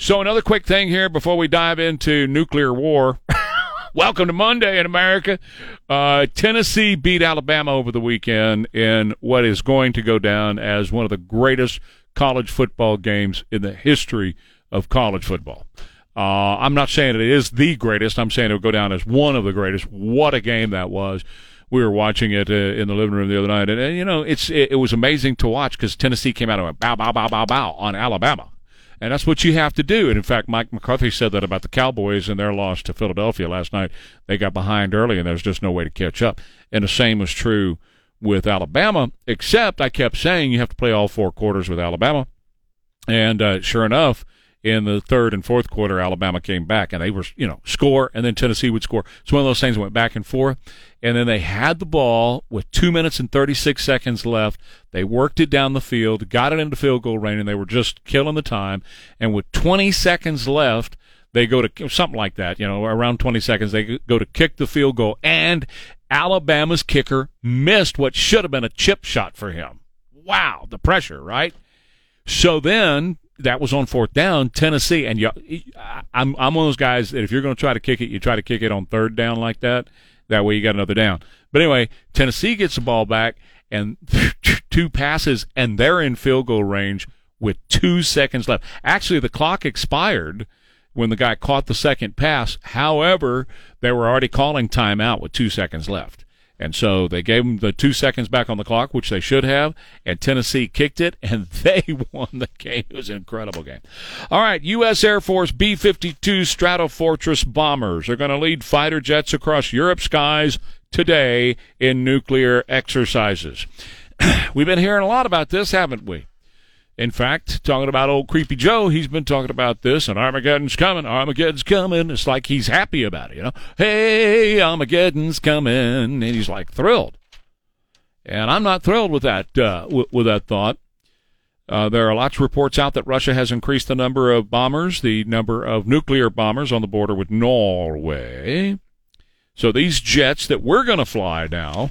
So another quick thing here before we dive into nuclear war. <laughs> Welcome to Monday in America. Uh, Tennessee beat Alabama over the weekend in what is going to go down as one of the greatest college football games in the history of college football. Uh, I'm not saying it is the greatest. I'm saying it will go down as one of the greatest. What a game that was. We were watching it uh, in the living room the other night, and, and you know, it's it, it was amazing to watch because Tennessee came out and went bow, bow, bow, bow, bow on Alabama. And that's what you have to do. And in fact, Mike McCarthy said that about the Cowboys and their loss to Philadelphia last night. They got behind early, and there's just no way to catch up. And the same was true with Alabama, except I kept saying you have to play all four quarters with Alabama. And uh, sure enough, in the third and fourth quarter, Alabama came back and they were, you know, score, and then Tennessee would score. It's one of those things that went back and forth. And then they had the ball with two minutes and 36 seconds left. They worked it down the field, got it into field goal range, and they were just killing the time. And with 20 seconds left, they go to something like that, you know, around 20 seconds, they go to kick the field goal. And Alabama's kicker missed what should have been a chip shot for him. Wow, the pressure, right? So then that was on fourth down, Tennessee, and you, I'm I'm one of those guys that if you're going to try to kick it, you try to kick it on third down like that. That way you got another down. But anyway, Tennessee gets the ball back and <laughs> two passes, and they're in field goal range with two seconds left. Actually, the clock expired when the guy caught the second pass. However, they were already calling timeout with two seconds left. And so they gave them the two seconds back on the clock, which they should have, and Tennessee kicked it, and <laughs> they won the game. It was an incredible game. All right, U.S. Air Force B 52 Stratofortress bombers are going to lead fighter jets across Europe's skies today in nuclear exercises. <clears throat> We've been hearing a lot about this, haven't we? In fact, talking about old Creepy Joe, he's been talking about this, and Armageddon's coming, Armageddon's coming. It's like he's happy about it, you know? Hey, Armageddon's coming, and he's like thrilled. And I'm not thrilled with that uh, w- with that thought. Uh, there are lots of reports out that Russia has increased the number of bombers, the number of nuclear bombers on the border with Norway. So these jets that we're going to fly now,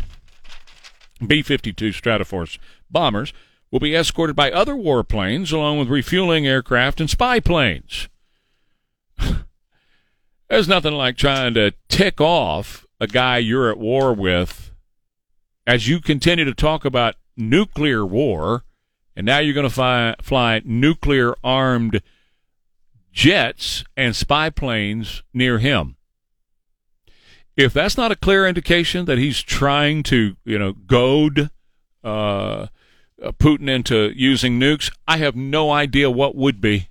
B 52 Stratofortress bombers, will be escorted by other warplanes along with refueling aircraft and spy planes. <laughs> There's nothing like trying to tick off a guy you're at war with as you continue to talk about nuclear war, and now you're going to fly, fly nuclear armed jets and spy planes near him. If that's not a clear indication that he's trying to, you know, goad uh, Putin into using nukes, I have no idea what would be.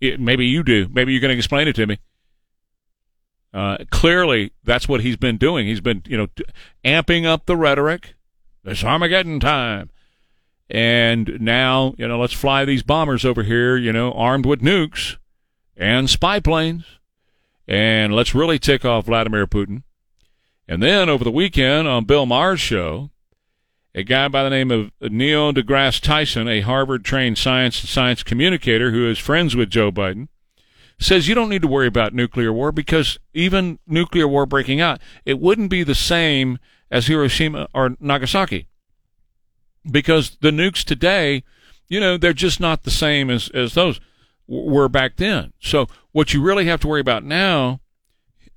It, maybe you do. Maybe you're going to explain it to me. Uh, clearly, that's what he's been doing. He's been, you know, t- amping up the rhetoric. It's Armageddon time. And now, you know, let's fly these bombers over here, you know, armed with nukes and spy planes. And let's really tick off Vladimir Putin. And then over the weekend on Bill Maher's show, a guy by the name of Neil deGrasse Tyson, a Harvard trained science and science communicator who is friends with Joe Biden, says you don't need to worry about nuclear war because even nuclear war breaking out, it wouldn't be the same as Hiroshima or Nagasaki. Because the nukes today, you know, they're just not the same as, as those were back then. So what you really have to worry about now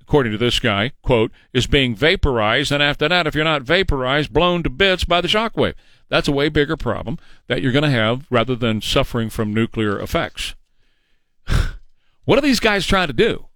according to this guy, quote, is being vaporized, and after that, if you're not vaporized, blown to bits by the shockwave. That's a way bigger problem that you're going to have rather than suffering from nuclear effects. <sighs> what are these guys trying to do?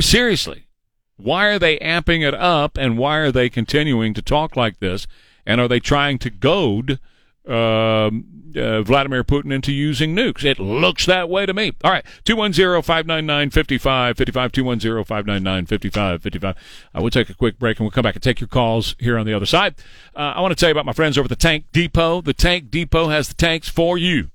Seriously. Why are they amping it up, and why are they continuing to talk like this? And are they trying to goad um, uh, Vladimir Putin into using nukes. It looks that way to me. All right, 210-599-5555, 210-599-5555. I will take a quick break and we'll come back and take your calls here on the other side. Uh, I want to tell you about my friends over at the Tank Depot. The Tank Depot has the tanks for you.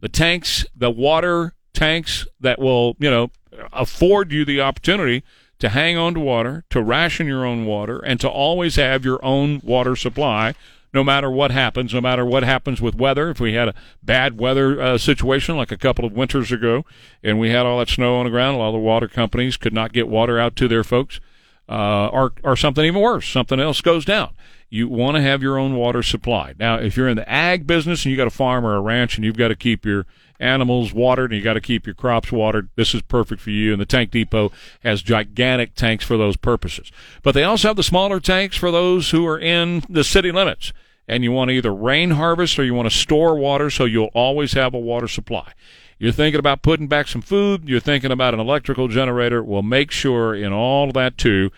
The tanks, the water tanks that will, you know, afford you the opportunity to hang on to water, to ration your own water, and to always have your own water supply no matter what happens, no matter what happens with weather. If we had a bad weather uh, situation like a couple of winters ago and we had all that snow on the ground, a lot of the water companies could not get water out to their folks. uh, or or something even worse, something else goes down. You want to have your own water supply. Now, if you're in the ag business and you got a farm or a ranch and you've got to keep your animals watered and you've got to keep your crops watered, this is perfect for you. And the Tank Depot has gigantic tanks for those purposes. But they also have the smaller tanks for those who are in the city limits and you want to either rain harvest or you want to store water so you'll always have a water supply. You're thinking about putting back some food, you're thinking about an electrical generator. Well, make sure in all that too,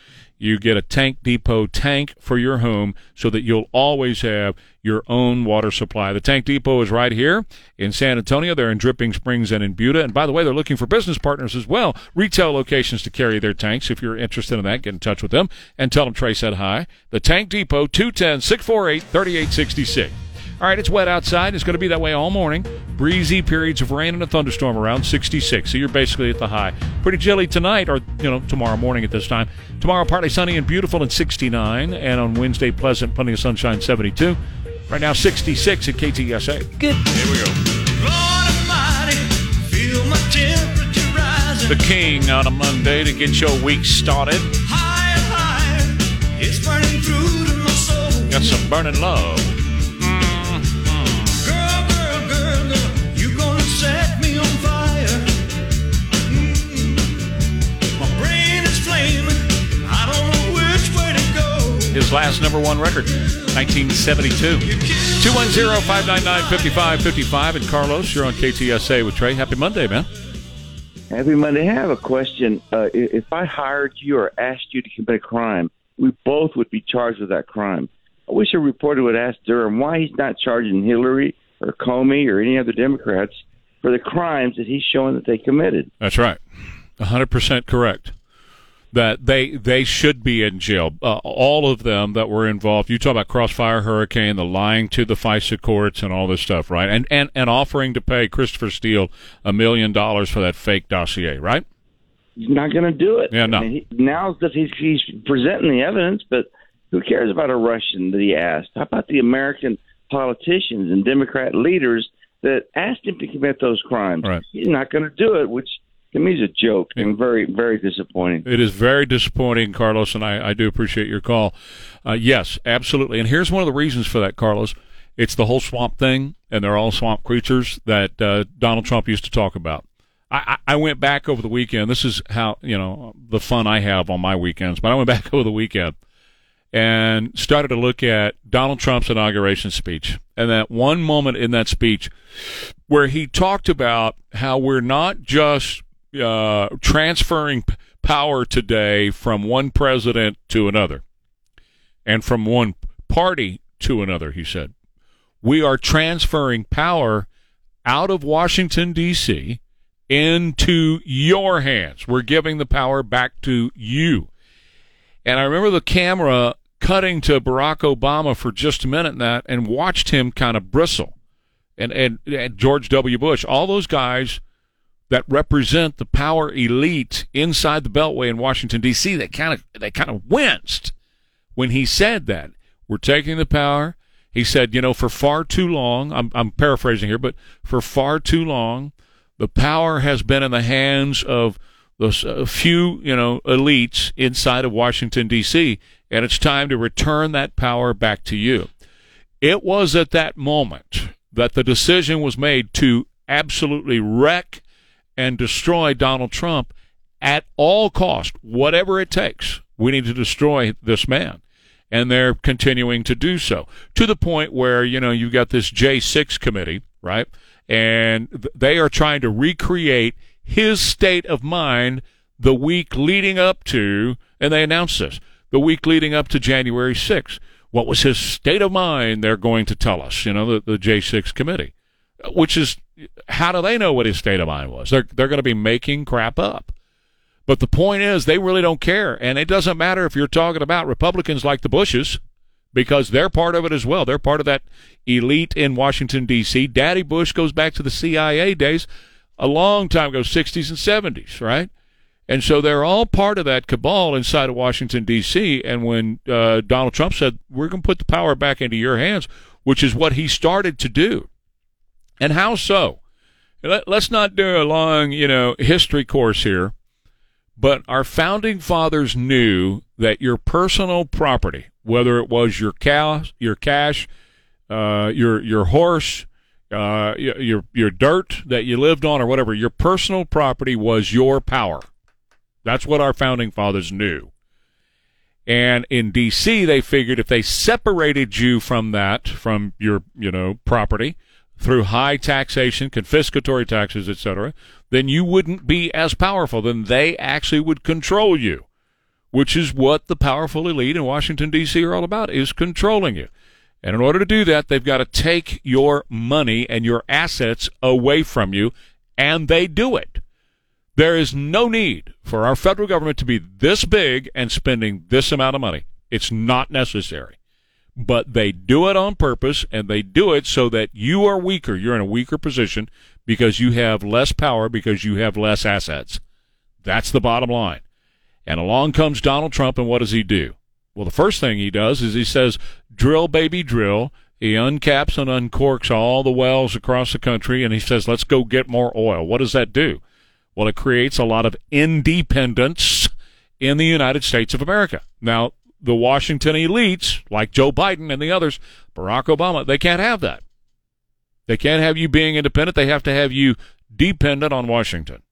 you get a Tank Depot tank for your home so that you'll always have your own water supply. The Tank Depot is right here in San Antonio. They're in Dripping Springs and in Buda. And by the way, they're looking for business partners as well, retail locations to carry their tanks. If you're interested in that, get in touch with them and tell them Trey said hi. The Tank Depot, 210 648 3866. All right, it's wet outside. It's going to be that way all morning. Breezy periods of rain and a thunderstorm around 66. So you're basically at the high. Pretty chilly tonight, or you know tomorrow morning at this time. Tomorrow partly sunny and beautiful and 69, and on Wednesday pleasant, plenty of sunshine, 72. Right now 66 at KTSA. Good. Here we go. Lord Almighty, feel my temperature rising. The King on a Monday to get your week started. Higher, higher, it's burning through to my soul. Got some burning love. His last number one record, 1972. 210-599-5555. And Carlos, you're on KTSA with Trey. Happy Monday, man. Happy Monday. I have a question. Uh, if I hired you or asked you to commit a crime, we both would be charged with that crime. I wish a reporter would ask Durham why he's not charging Hillary or Comey or any other Democrats for the crimes that he's showing that they committed. That's right. 100% correct. That they they should be in jail. Uh, all of them that were involved. You talk about Crossfire Hurricane, the lying to the FISA courts, and all this stuff, right? And and and offering to pay Christopher Steele a million dollars for that fake dossier, right? He's not going to do it. Yeah, no. I mean, he, now that he's, he's presenting the evidence, but who cares about a Russian that he asked? How about the American politicians and Democrat leaders that asked him to commit those crimes? Right. He's not going to do it, which to me is a joke and very, very disappointing. It is very disappointing, Carlos, and I, I do appreciate your call. Uh, yes, absolutely. And here's one of the reasons for that, Carlos. It's the whole swamp thing, and they're all swamp creatures that uh, Donald Trump used to talk about. I, I I went back over the weekend. This is how, you know, the fun I have on my weekends, but I went <laughs> back over the weekend and started to look at Donald Trump's inauguration speech. And that one moment in that speech where he talked about how we're not just uh, transferring p- power today from one president to another and from one party to another, he said. We are transferring power out of Washington, D.C. into your hands. We're giving the power back to you. And I remember the camera cutting to Barack Obama for just a minute in that and watched him kind of bristle. And, and, and George W. Bush, all those guys that represent the power elite inside the Beltway in Washington D.C. They kind of they kind of winced when he said that we're taking the power. He said, you know, for far too long. I'm I'm paraphrasing here, but for far too long, the power has been in the hands of those few, you know, elites inside of Washington D.C. And it's time to return that power back to you. It was at that moment that the decision was made to absolutely wreck and destroy Donald Trump at all cost, whatever it takes. We need to destroy this man. And they're continuing to do so to the point where, you know, you've got this J6 committee, right? And they are trying to recreate his state of mind the week leading up to, and they announced this, the week leading up to January 6th. What was his state of mind? They're going to tell us, you know, the, the J6 committee, which is how do they know what his state of mind was? They're they're going to be making crap up. But the point is, they really don't care, and it doesn't matter if you're talking about Republicans like the Bushes, because they're part of it as well. They're part of that elite in Washington D.C. Daddy Bush goes back to the CIA days, a long time ago, 60s and 70s, right? And so they're all part of that cabal inside of Washington D.C. And when uh, Donald Trump said, "We're going to put the power back into your hands," which is what he started to do. And how so? Let, let's not do a long, you know, history course here, But our founding fathers knew that your personal property, whether it was your your cash, uh, your your horse, uh, your your dirt that you lived on, or whatever, your personal property was your power. That's what our founding fathers knew. And in D.C., they figured if they separated you from that, from your, you know, property through high taxation, confiscatory taxes, etc., then you wouldn't be as powerful. Then they actually would control you, which is what the powerful elite in Washington, D.C. are all about, is controlling you. And in order to do that, they've got to take your money and your assets away from you, and they do it. There is no need for our federal government to be this big and spending this amount of money. It's not necessary. But they do it on purpose, and they do it so that you are weaker. You're in a weaker position because you have less power, because you have less assets. That's the bottom line. And along comes Donald Trump, and what does he do? Well, the first thing he does is he says, drill, baby, drill. He uncaps and uncorks all the wells across the country, and he says, let's go get more oil. What does that do? Well, it creates a lot of independence in the United States of America. Now, the Washington elites, like Joe Biden and the others, Barack Obama, they can't have that. They can't have you being independent. They have to have you dependent on Washington.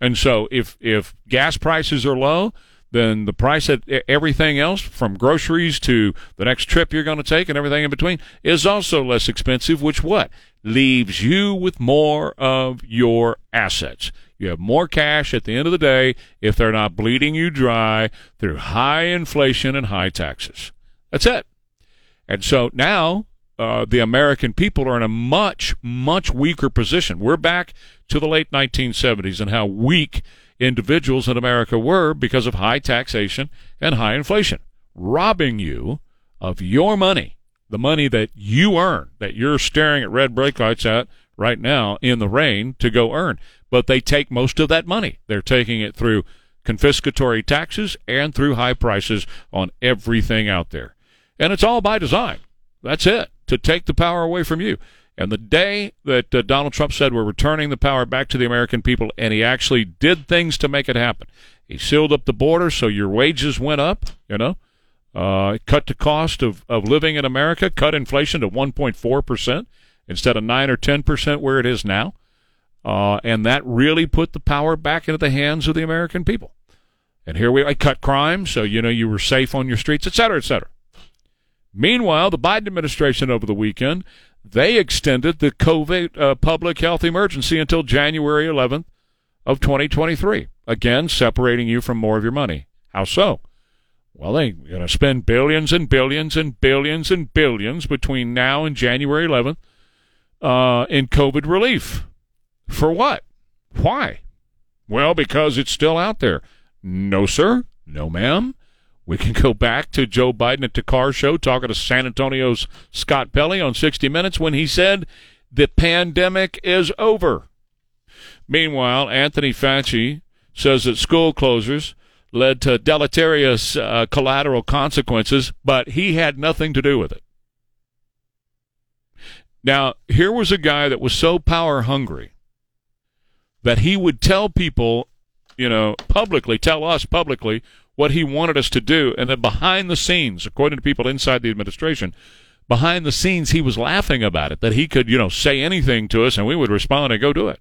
And so if if gas prices are low, then the price of e- everything else from groceries to the next trip you're going to take and everything in between is also less expensive, which what? Leaves you with more of your assets. You have more cash at the end of the day if they're not bleeding you dry through high inflation and high taxes. That's it. And so now uh, the American people are in a much, much weaker position. We're back to the late 1970s and how weak individuals in America were because of high taxation and high inflation, robbing you of your money, the money that you earn, that you're staring at red brake lights at right now in the rain to go earn. But they take most of that money. They're taking it through confiscatory taxes and through high prices on everything out there. And it's all by design. That's it, to take the power away from you. And the day that uh, Donald Trump said we're returning the power back to the American people, and he actually did things to make it happen. He sealed up the border so your wages went up, you know, uh, cut the cost of, of living in America, cut inflation to 1.4% instead of 9 or 10% where it is now. Uh, and that really put the power back into the hands of the American people. And here we I cut crime, so you know you were safe on your streets, et cetera, et cetera. Meanwhile, the Biden administration over the weekend they extended the COVID uh, public health emergency until January 11th of 2023. Again, separating you from more of your money. How so? Well, they're going to spend billions and billions and billions and billions between now and January 11th uh, in COVID relief. For what? Why? Well, because it's still out there. No, sir. No, ma'am. We can go back to Joe Biden at the car show talking to San Antonio's Scott Pelley on 60 Minutes when he said the pandemic is over. Meanwhile, Anthony Fauci says that school closures led to deleterious uh, collateral consequences, but he had nothing to do with it. Now, here was a guy that was so power hungry that he would tell people, you know, publicly, tell us publicly what he wanted us to do, and then behind the scenes, according to people inside the administration, behind the scenes, he was laughing about it, that he could, you know, say anything to us and we would respond and go do it.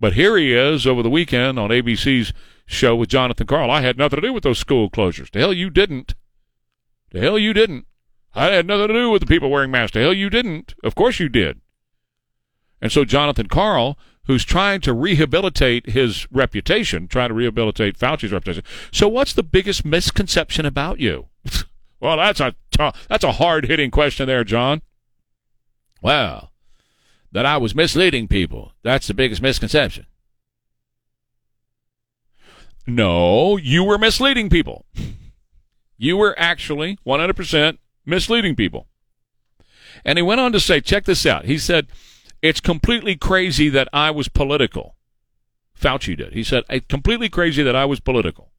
But here he is over the weekend on ABC's show with Jonathan Karl. I had nothing to do with those school closures. The hell you didn't. The hell you didn't. I had nothing to do with the people wearing masks. Hell you didn't. Of course you did. And so Jonathan Karl, who's trying to rehabilitate his reputation, trying to rehabilitate Fauci's reputation. So what's the biggest misconception about you? <laughs> well, that's a t- that's a hard hitting question there, John. Well, that I was misleading people. That's the biggest misconception. No, you were misleading people. You were actually 100% misleading people. And he went on to say, check this out. He said, it's completely crazy that I was political. Fauci did. He said, it's completely crazy that I was political.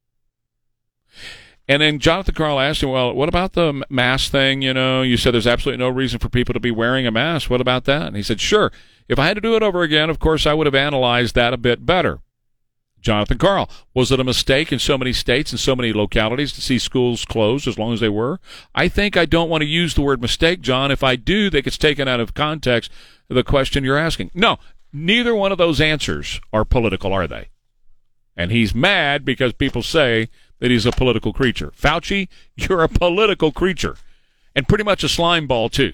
And then Jonathan Karl asked him, well, what about the mask thing? You know, you said there's absolutely no reason for people to be wearing a mask. What about that? And he said, sure. If I had to do it over again, of course, I would have analyzed that a bit better. Jonathan Karl. Was it a mistake in so many states and so many localities to see schools closed as long as they were? I think I don't want to use the word mistake, John. If I do, that gets taken out of context the question you're asking. No, neither one of those answers are political, are they? And he's mad because people say that he's a political creature. Fauci, <laughs> you're a political creature. And pretty much a slime ball, too.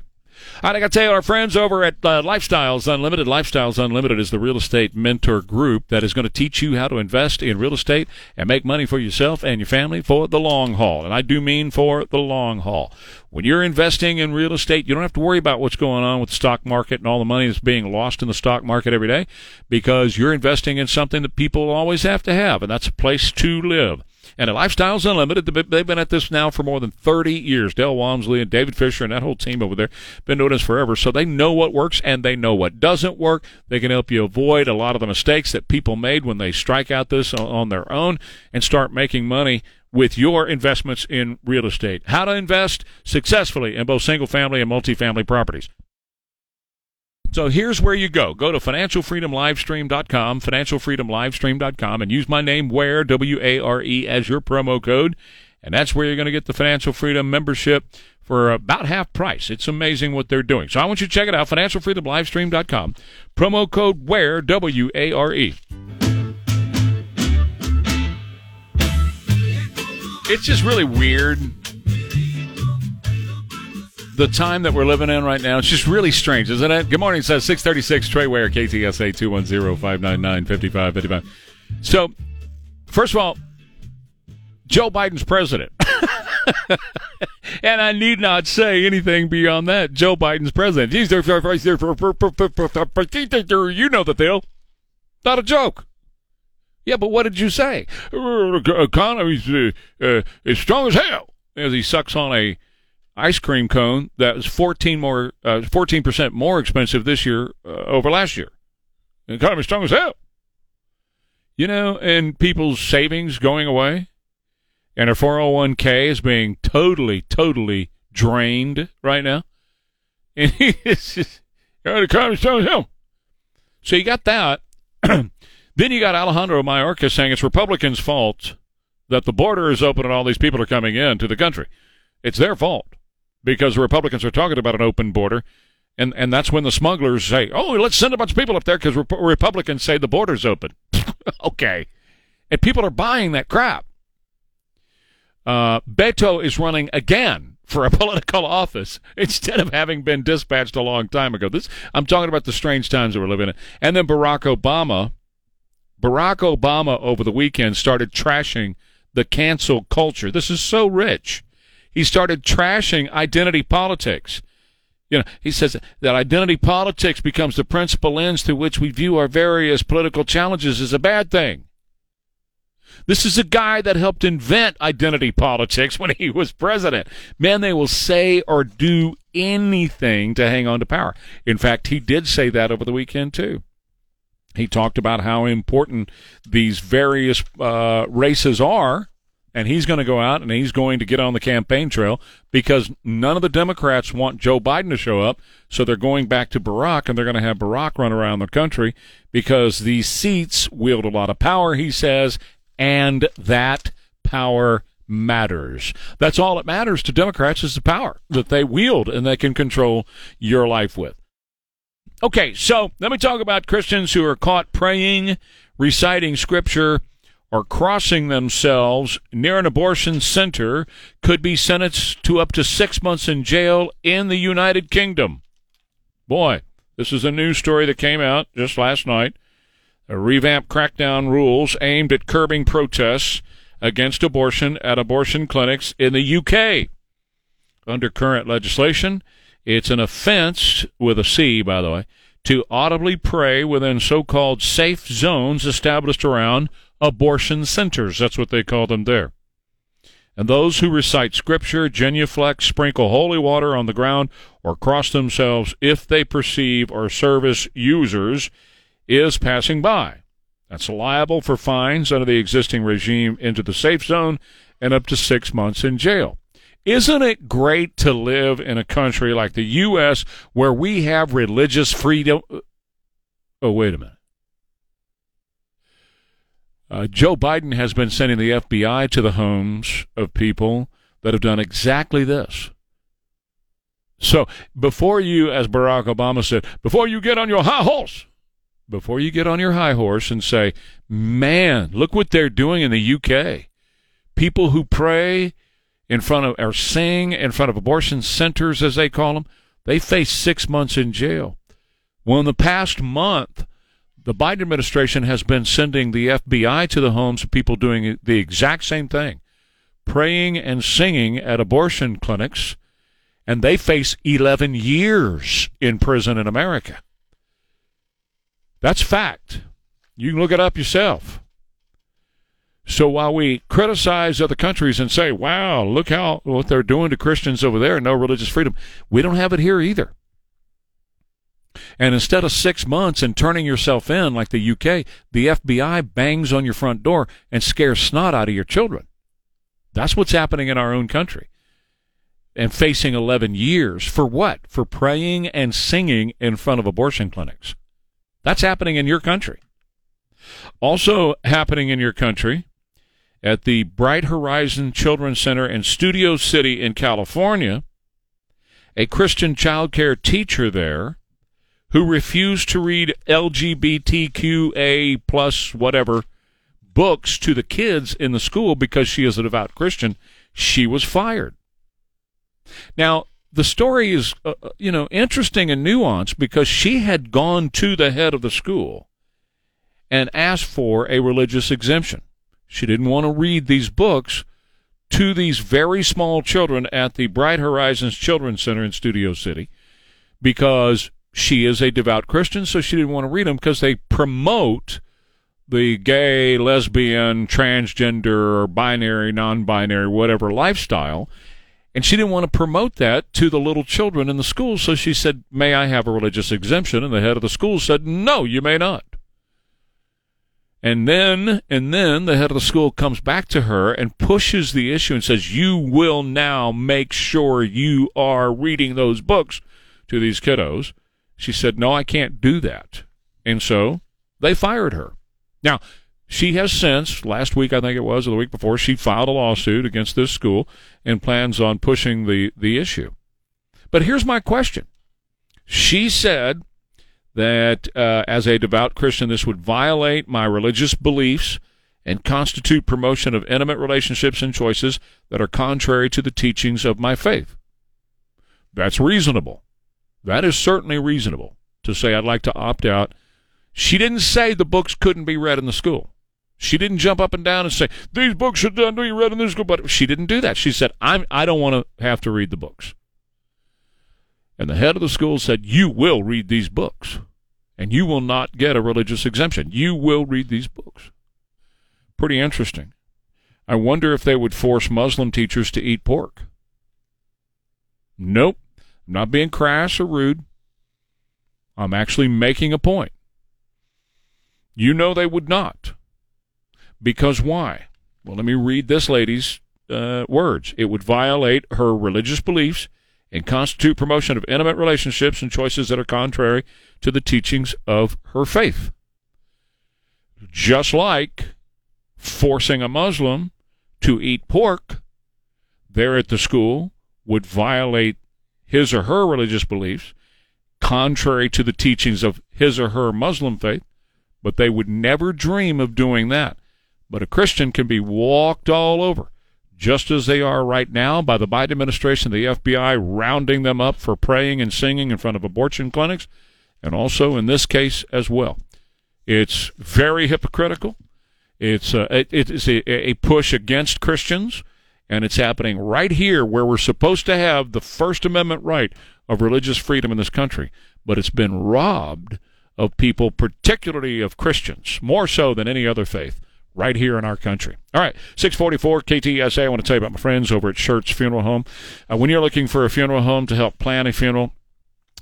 I got to tell you, our friends over at uh, Lifestyles Unlimited. Lifestyles Unlimited is the real estate mentor group that is going to teach you how to invest in real estate and make money for yourself and your family for the long haul. And I do mean for the long haul. When you're investing in real estate, you don't have to worry about what's going on with the stock market and all the money that's being lost in the stock market every day because you're investing in something that people always have to have, and that's a place to live. And at Lifestyles Unlimited, they've been at this now for more than 30 years. Del Walmsley and David Fisher and that whole team over there been doing this forever. So they know what works and they know what doesn't work. They can help you avoid a lot of the mistakes that people made when they strike out this on- on their own and start making money with your investments in real estate. How to invest successfully in both single family and multifamily properties. So here's where you go. Go to financialfreedomlivestream.com, financialfreedomlivestream.com, and use my name, Ware, W A R E, as your promo code. And that's where you're going to get the Financial Freedom membership for about half price. It's amazing what they're doing. So I want you to check it out, financialfreedomlivestream.com. Promo code WARE, W A R E. It's just really weird the time that we're living in right now. It's just really strange, isn't it? Good morning, says 636 Trey Ware, KTSA 210-599-5555. So, first of all, Joe Biden's president. <laughs> and I need not say anything beyond that. Joe Biden's president. You know the deal. Not a joke. Yeah, but what did you say? Economy's uh, uh, as strong as hell as he sucks on a ice cream cone that was 14 more, uh, 14% more expensive this year uh, over last year. The economy's strong as hell. You know, and people's savings going away, and their 401k is being totally, totally drained right now. <laughs> And the economy's strong as hell. So you got that. <clears throat> then you got Alejandro Mayorkas saying it's Republicans' fault that the border is open and all these people are coming in to the country. It's their fault because Republicans are talking about an open border. And, and that's when the smugglers say, oh, let's send a bunch of people up there because Rep- Republicans say the border's open. <laughs> okay. And people are buying that crap. Uh, Beto is running again for a <laughs> political office instead of having been dispatched a long time ago. This I'm talking about the strange times that we're living in. And then Barack Obama, Barack Obama over the weekend started trashing the cancel culture. This is so rich. He started trashing identity politics. You know, he says that identity politics becomes the principal lens through which we view our various political challenges is a bad thing. This is a guy that helped invent identity politics when he was president. Man, they will say or do anything to hang on to power. In fact, he did say that over the weekend, too. He talked about how important these various uh, races are, and he's going to go out and he's going to get on the campaign trail because none of the Democrats want Joe Biden to show up, so they're going back to Barack and they're going to have Barack run around the country because these seats wield a lot of power, he says, and that power matters. That's all that matters to Democrats is the power that they wield and they can control your life with. Okay, so let me talk about Christians who are caught praying, reciting scripture, or crossing themselves near an abortion center could be sentenced to up to six months in jail in the United Kingdom. Boy, this is a news story that came out just last night. A revamped crackdown rules aimed at curbing protests against abortion at abortion clinics in the UK. Under current legislation, it's an offense, with a C, by the way, to audibly pray within so called safe zones established around abortion centers. That's what they call them there. And those who recite scripture, genuflect, sprinkle holy water on the ground, or cross themselves if they perceive or service users is passing by. That's liable for fines under the existing regime into the safe zone and up to six months in jail. Isn't it great to live in a country like the U.S. where we have religious freedom? Oh, wait a minute. Uh, Joe Biden has been sending the FBI to the homes of people that have done exactly this. So before you, as Barack Obama said, before you get on your high horse, before you get on your high horse and say, man, look what they're doing in the UK. People who pray in front of, or sing in front of abortion centers, as they call them, they face six months in jail. Well, in the past month, the Biden administration has been sending the FBI to the homes of people doing the exact same thing, praying and singing at abortion clinics, and they face 11 years in prison in America. That's fact. You can look it up yourself. So while we criticize other countries and say, "Wow, look how what they're doing to Christians over there, no religious freedom," we don't have it here either. And instead of six months and turning yourself in like the UK, the FBI bangs on your front door and scares snot out of your children. That's what's happening in our own country. And facing 11 years for what? For praying and singing in front of abortion clinics. That's happening in your country. Also happening in your country at the Bright Horizon Children's Center in Studio City in California, a Christian child care teacher there who refused to read LGBTQA plus whatever books to the kids in the school because she is a devout Christian, she was fired. Now, the story is, uh, uh, you know, interesting and nuanced because she had gone to the head of the school and asked for a religious exemption. She didn't want to read these books to these very small children at the Bright Horizons Children's Center in Studio City because she is a devout Christian, so she didn't want to read them because they promote the gay, lesbian, transgender, binary, non binary, whatever lifestyle. And she didn't want to promote that to the little children in the school, so she said, May I have a religious exemption? And the head of the school said, No, you may not. And then, and then the head of the school comes back to her and pushes the issue and says, You will now make sure you are reading those books to these kiddos. She said, No, I can't do that. And so they fired her. Now, she has since, last week I think it was, or the week before, she filed a lawsuit against this school and plans on pushing the, the issue. But here's my question. She said that uh, as a devout Christian, this would violate my religious beliefs and constitute promotion of intimate relationships and choices that are contrary to the teachings of my faith. That's reasonable. That is certainly reasonable to say I'd like to opt out. She didn't say the books couldn't be read in the school. She didn't jump up and down and say these books should not be read in the school. But she didn't do that. She said I'm I don't want to have to read the books. And the head of the school said you will read these books, and you will not get a religious exemption. You will read these books. Pretty interesting. I wonder if they would force Muslim teachers to eat pork. Nope. I'm not being crass or rude. I'm actually making a point. You know they would not. Because why? Well, let me read this lady's uh, words. It would violate her religious beliefs and constitute promotion of intimate relationships and choices that are contrary to the teachings of her faith. Just like forcing a Muslim to eat pork there at the school would violate his or her religious beliefs, contrary to the teachings of his or her Muslim faith, but they would never dream of doing that. But a Christian can be walked all over, just as they are right now by the Biden administration, the FBI rounding them up for praying and singing in front of abortion clinics, and also in this case as well. It's very hypocritical. It's uh, it, it is a, a push against Christians, and it's happening right here where we're supposed to have the First Amendment right of religious freedom in this country, but it's been robbed of people, particularly of Christians, more so than any other faith, right here in our country. All right, 644 KTSA. I want to tell you about my friends over at Schertz Funeral Home. Uh, when you're looking for a funeral home to help plan a funeral,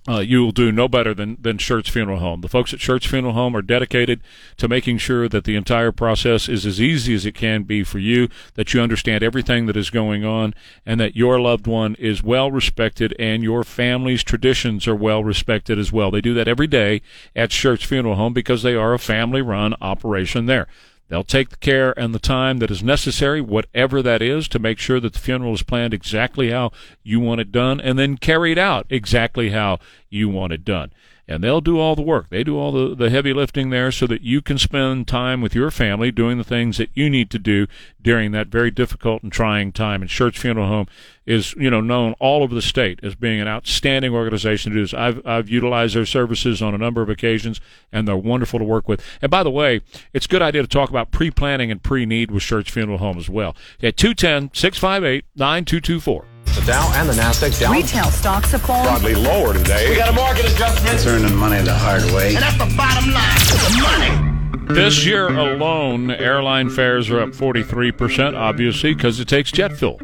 uh, you will do no better than, than Schertz Funeral Home. The folks at Schertz Funeral Home are dedicated to making sure that the entire process is as easy as it can be for you, that you understand everything that is going on, and that your loved one is well respected and your family's traditions are well respected as well. They do that every day at Schertz Funeral Home because they are a family run operation there. They'll take the care and the time that is necessary, whatever that is, to make sure that the funeral is planned exactly how you want it done and then carried out exactly how you want it done. And they'll do all the work. They do all the, the heavy lifting there so that you can spend time with your family doing the things that you need to do during that very difficult and trying time. And Church Funeral Home is, you know, known all over the state as being an outstanding organization to do this. I've, I've utilized their services on a number of occasions, and they're wonderful to work with. And by the way, it's a good idea to talk about pre-planning and pre-need with Church Funeral Home as well. At 210-658-9224. The Dow and the Nasdaq down Retail stocks have fallen. broadly lower today. We got a market adjustment. Earning money the hard way. And that's the bottom line. The money. This year alone, airline fares are up 43%, obviously, because it takes jet fuel.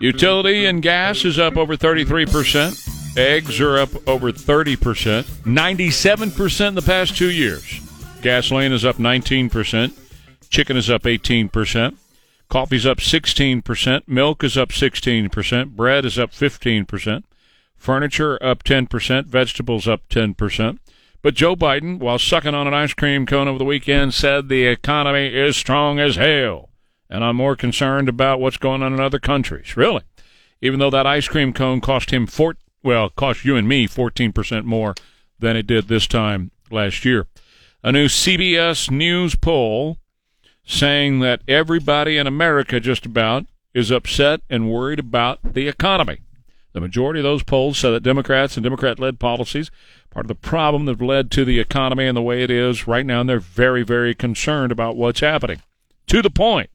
Utility and gas is up over 33%. Eggs are up over 30%. 97% in the past two years. Gasoline is up 19%. Chicken is up 18%. Coffee's up 16%. Milk is up 16%. Bread is up 15%. Furniture up 10%. Vegetables up 10%. But Joe Biden, while sucking on an ice cream cone over the weekend, said the economy is strong as hell. And I'm more concerned about what's going on in other countries. Really. Even though that ice cream cone cost him four, well, cost you and me 14% more than it did this time last year. A new CBS News poll saying that everybody in America just about is upset and worried about the economy. The majority of those polls say that Democrats and Democrat led policies part of the problem that led to the economy and the way it is right now, and they're very, very concerned about what's happening. To the point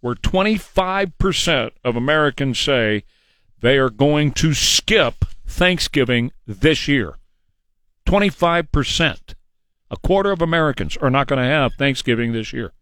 where 25% of Americans say they are going to skip Thanksgiving this year. 25%. A quarter of Americans are not going to have Thanksgiving this year.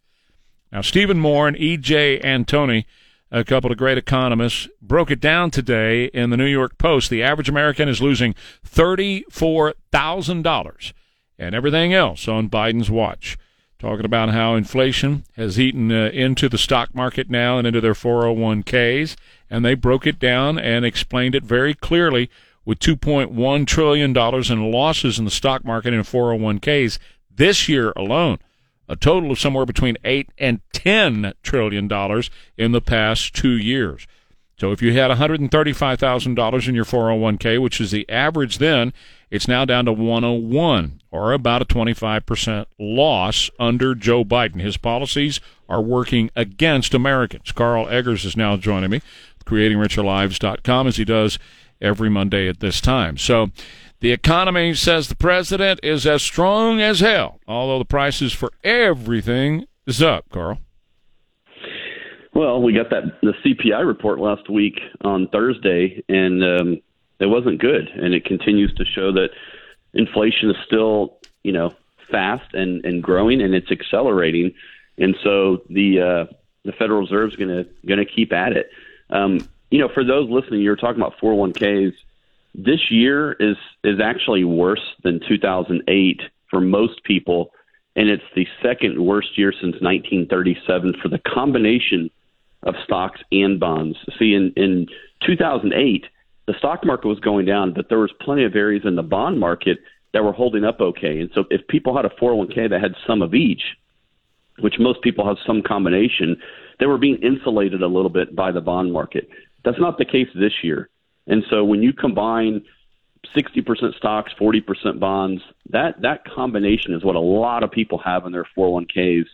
Now, Stephen Moore and E.J. Antoni, a couple of great economists, broke it down today in the New York Post. The average American is losing $34,000 and everything else on Biden's watch. Talking about how inflation has eaten uh, into the stock market now and into their 401ks. And they broke it down and explained it very clearly with $2.1 trillion in losses in the stock market and 401ks this year alone a total of somewhere between eight and ten trillion dollars in the past two years. So if you had one hundred and thirty-five thousand dollars in your four hundred one k, which is the average, then it's now down to one hundred one, or about a twenty-five percent loss under Joe Biden. His policies are working against Americans. Carl Eggers is now joining me, creatingricherlives.com, as he does every Monday at this time. So. The economy, says the president, is as strong as hell, although the prices for everything is up, Carl. Well, we got that the CPI report last week on Thursday, and um, it wasn't good, and it continues to show that inflation is still, you know, fast and, and growing, and it's accelerating, and so the uh, the Federal Reserve is going to going to keep at it. Um, you know, for those listening, you're talking about 401ks this year is is actually worse than 2008 for most people, and it's the second worst year since 1937 for the combination of stocks and bonds. See, in in 2008, the stock market was going down, but there was plenty of areas in the bond market that were holding up okay. And so, if people had a 401k that had some of each, which most people have some combination, they were being insulated a little bit by the bond market. That's not the case this year. And so when you combine 60% stocks, 40% bonds, that, that combination is what a lot of people have in their 401ks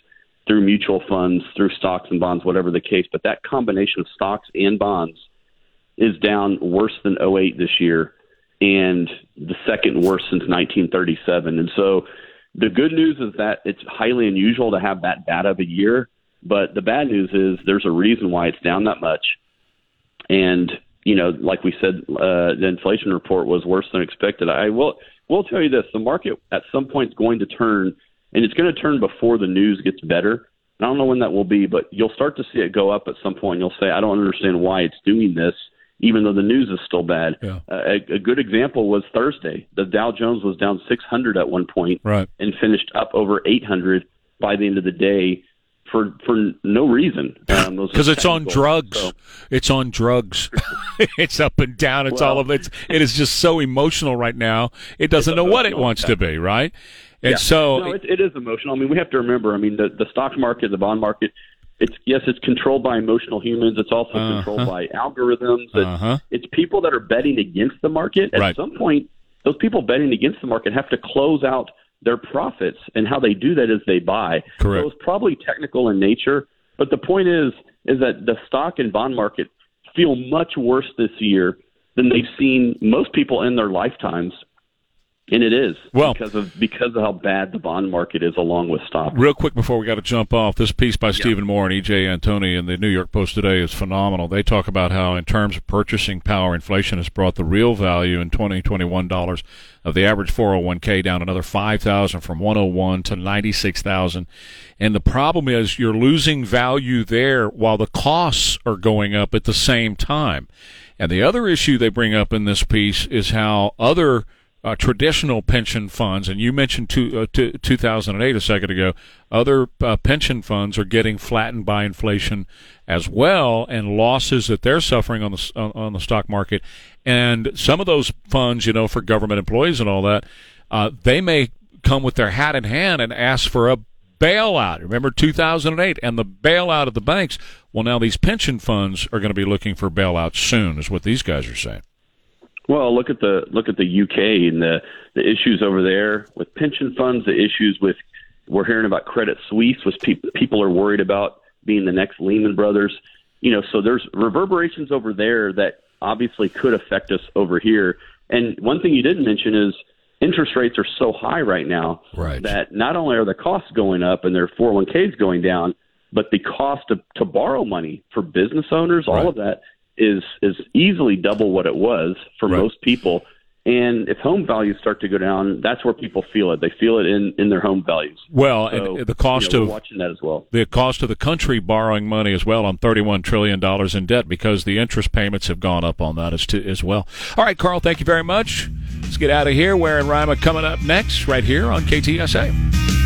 through mutual funds, through stocks and bonds, whatever the case. But that combination of stocks and bonds is down worse than 08 this year and the second worst since 1937. And so the good news is that it's highly unusual to have that bad of a year. But the bad news is there's a reason why it's down that much. And you know, like we said, uh, the inflation report was worse than expected. I will will tell you this: the market at some point is going to turn, and it's going to turn before the news gets better. I don't know when that will be, but you'll start to see it go up at some point. You'll say, "I don't understand why it's doing this." Even though the news is still bad, Yeah. uh, a, a good example was Thursday. The Dow Jones was down 600 at one point, Right. and finished up over 800 by the end of the day for for no reason. Um, because it's on drugs. So- It's on drugs. <laughs> it's up and down. It's all of it. It is just so emotional right now. It doesn't know what it wants to be, right? And Yeah. so, no, it, it is emotional. I mean, we have to remember. I mean, the the stock market, the bond market. It's yes, it's controlled by emotional humans. It's also controlled by algorithms. It's, Uh-huh. it's people that are betting against the market. At Right. some point, those people betting against the market have to close out their profits, and how they do that is they buy. Correct. So it's probably technical in nature, but the point is is that the stock and bond market feel much worse this year than they've seen most people in their lifetimes. And it is Well- because of because of how bad the bond market is, along with stocks. real quick before we got to jump off, this piece by Stephen Moore and E.J. Antoni in the New York Post today is phenomenal. They talk about how, in terms of purchasing power, inflation has brought the real value in 2021 dollars of the average 401k down another 5,000 from 101 to 96,000. And the problem is you're losing value there while the costs are going up at the same time. And the other issue they bring up in this piece is how other uh, traditional pension funds, and you mentioned two, uh, two, 2008 a second ago, other uh, pension funds are getting flattened by inflation as well, and losses that they're suffering on the on, on the stock market. And some of those funds, you know, for government employees and all that, uh, they may come with their hat in hand and ask for a bailout. Remember 2008 and the bailout of the banks. Well, now these pension funds are going to be looking for bailouts soon, is what these guys are saying. Well, look at the look at the UK and the the issues over there with pension funds. The issues with we're hearing about Credit Suisse, which pe- people are worried about being the next Lehman Brothers. You know, so there's reverberations over there that obviously could affect us over here. And one thing you didn't mention is interest rates are so high right now Right. that not only are the costs going up and their 401ks going down, but the cost to, to borrow money for business owners, all Right. of that is is easily double what it was for Right. most people. And if home values start to go down, that's where people feel it. They feel it in, in their home values. Well, So, and the cost you know, of watching that as well. the cost of the country borrowing money as well on $31 trillion in debt because the interest payments have gone up on that as, to, as well. All right, Carl, thank you very much. Let's get out of here. Where and Rima coming up next right here on KTSA.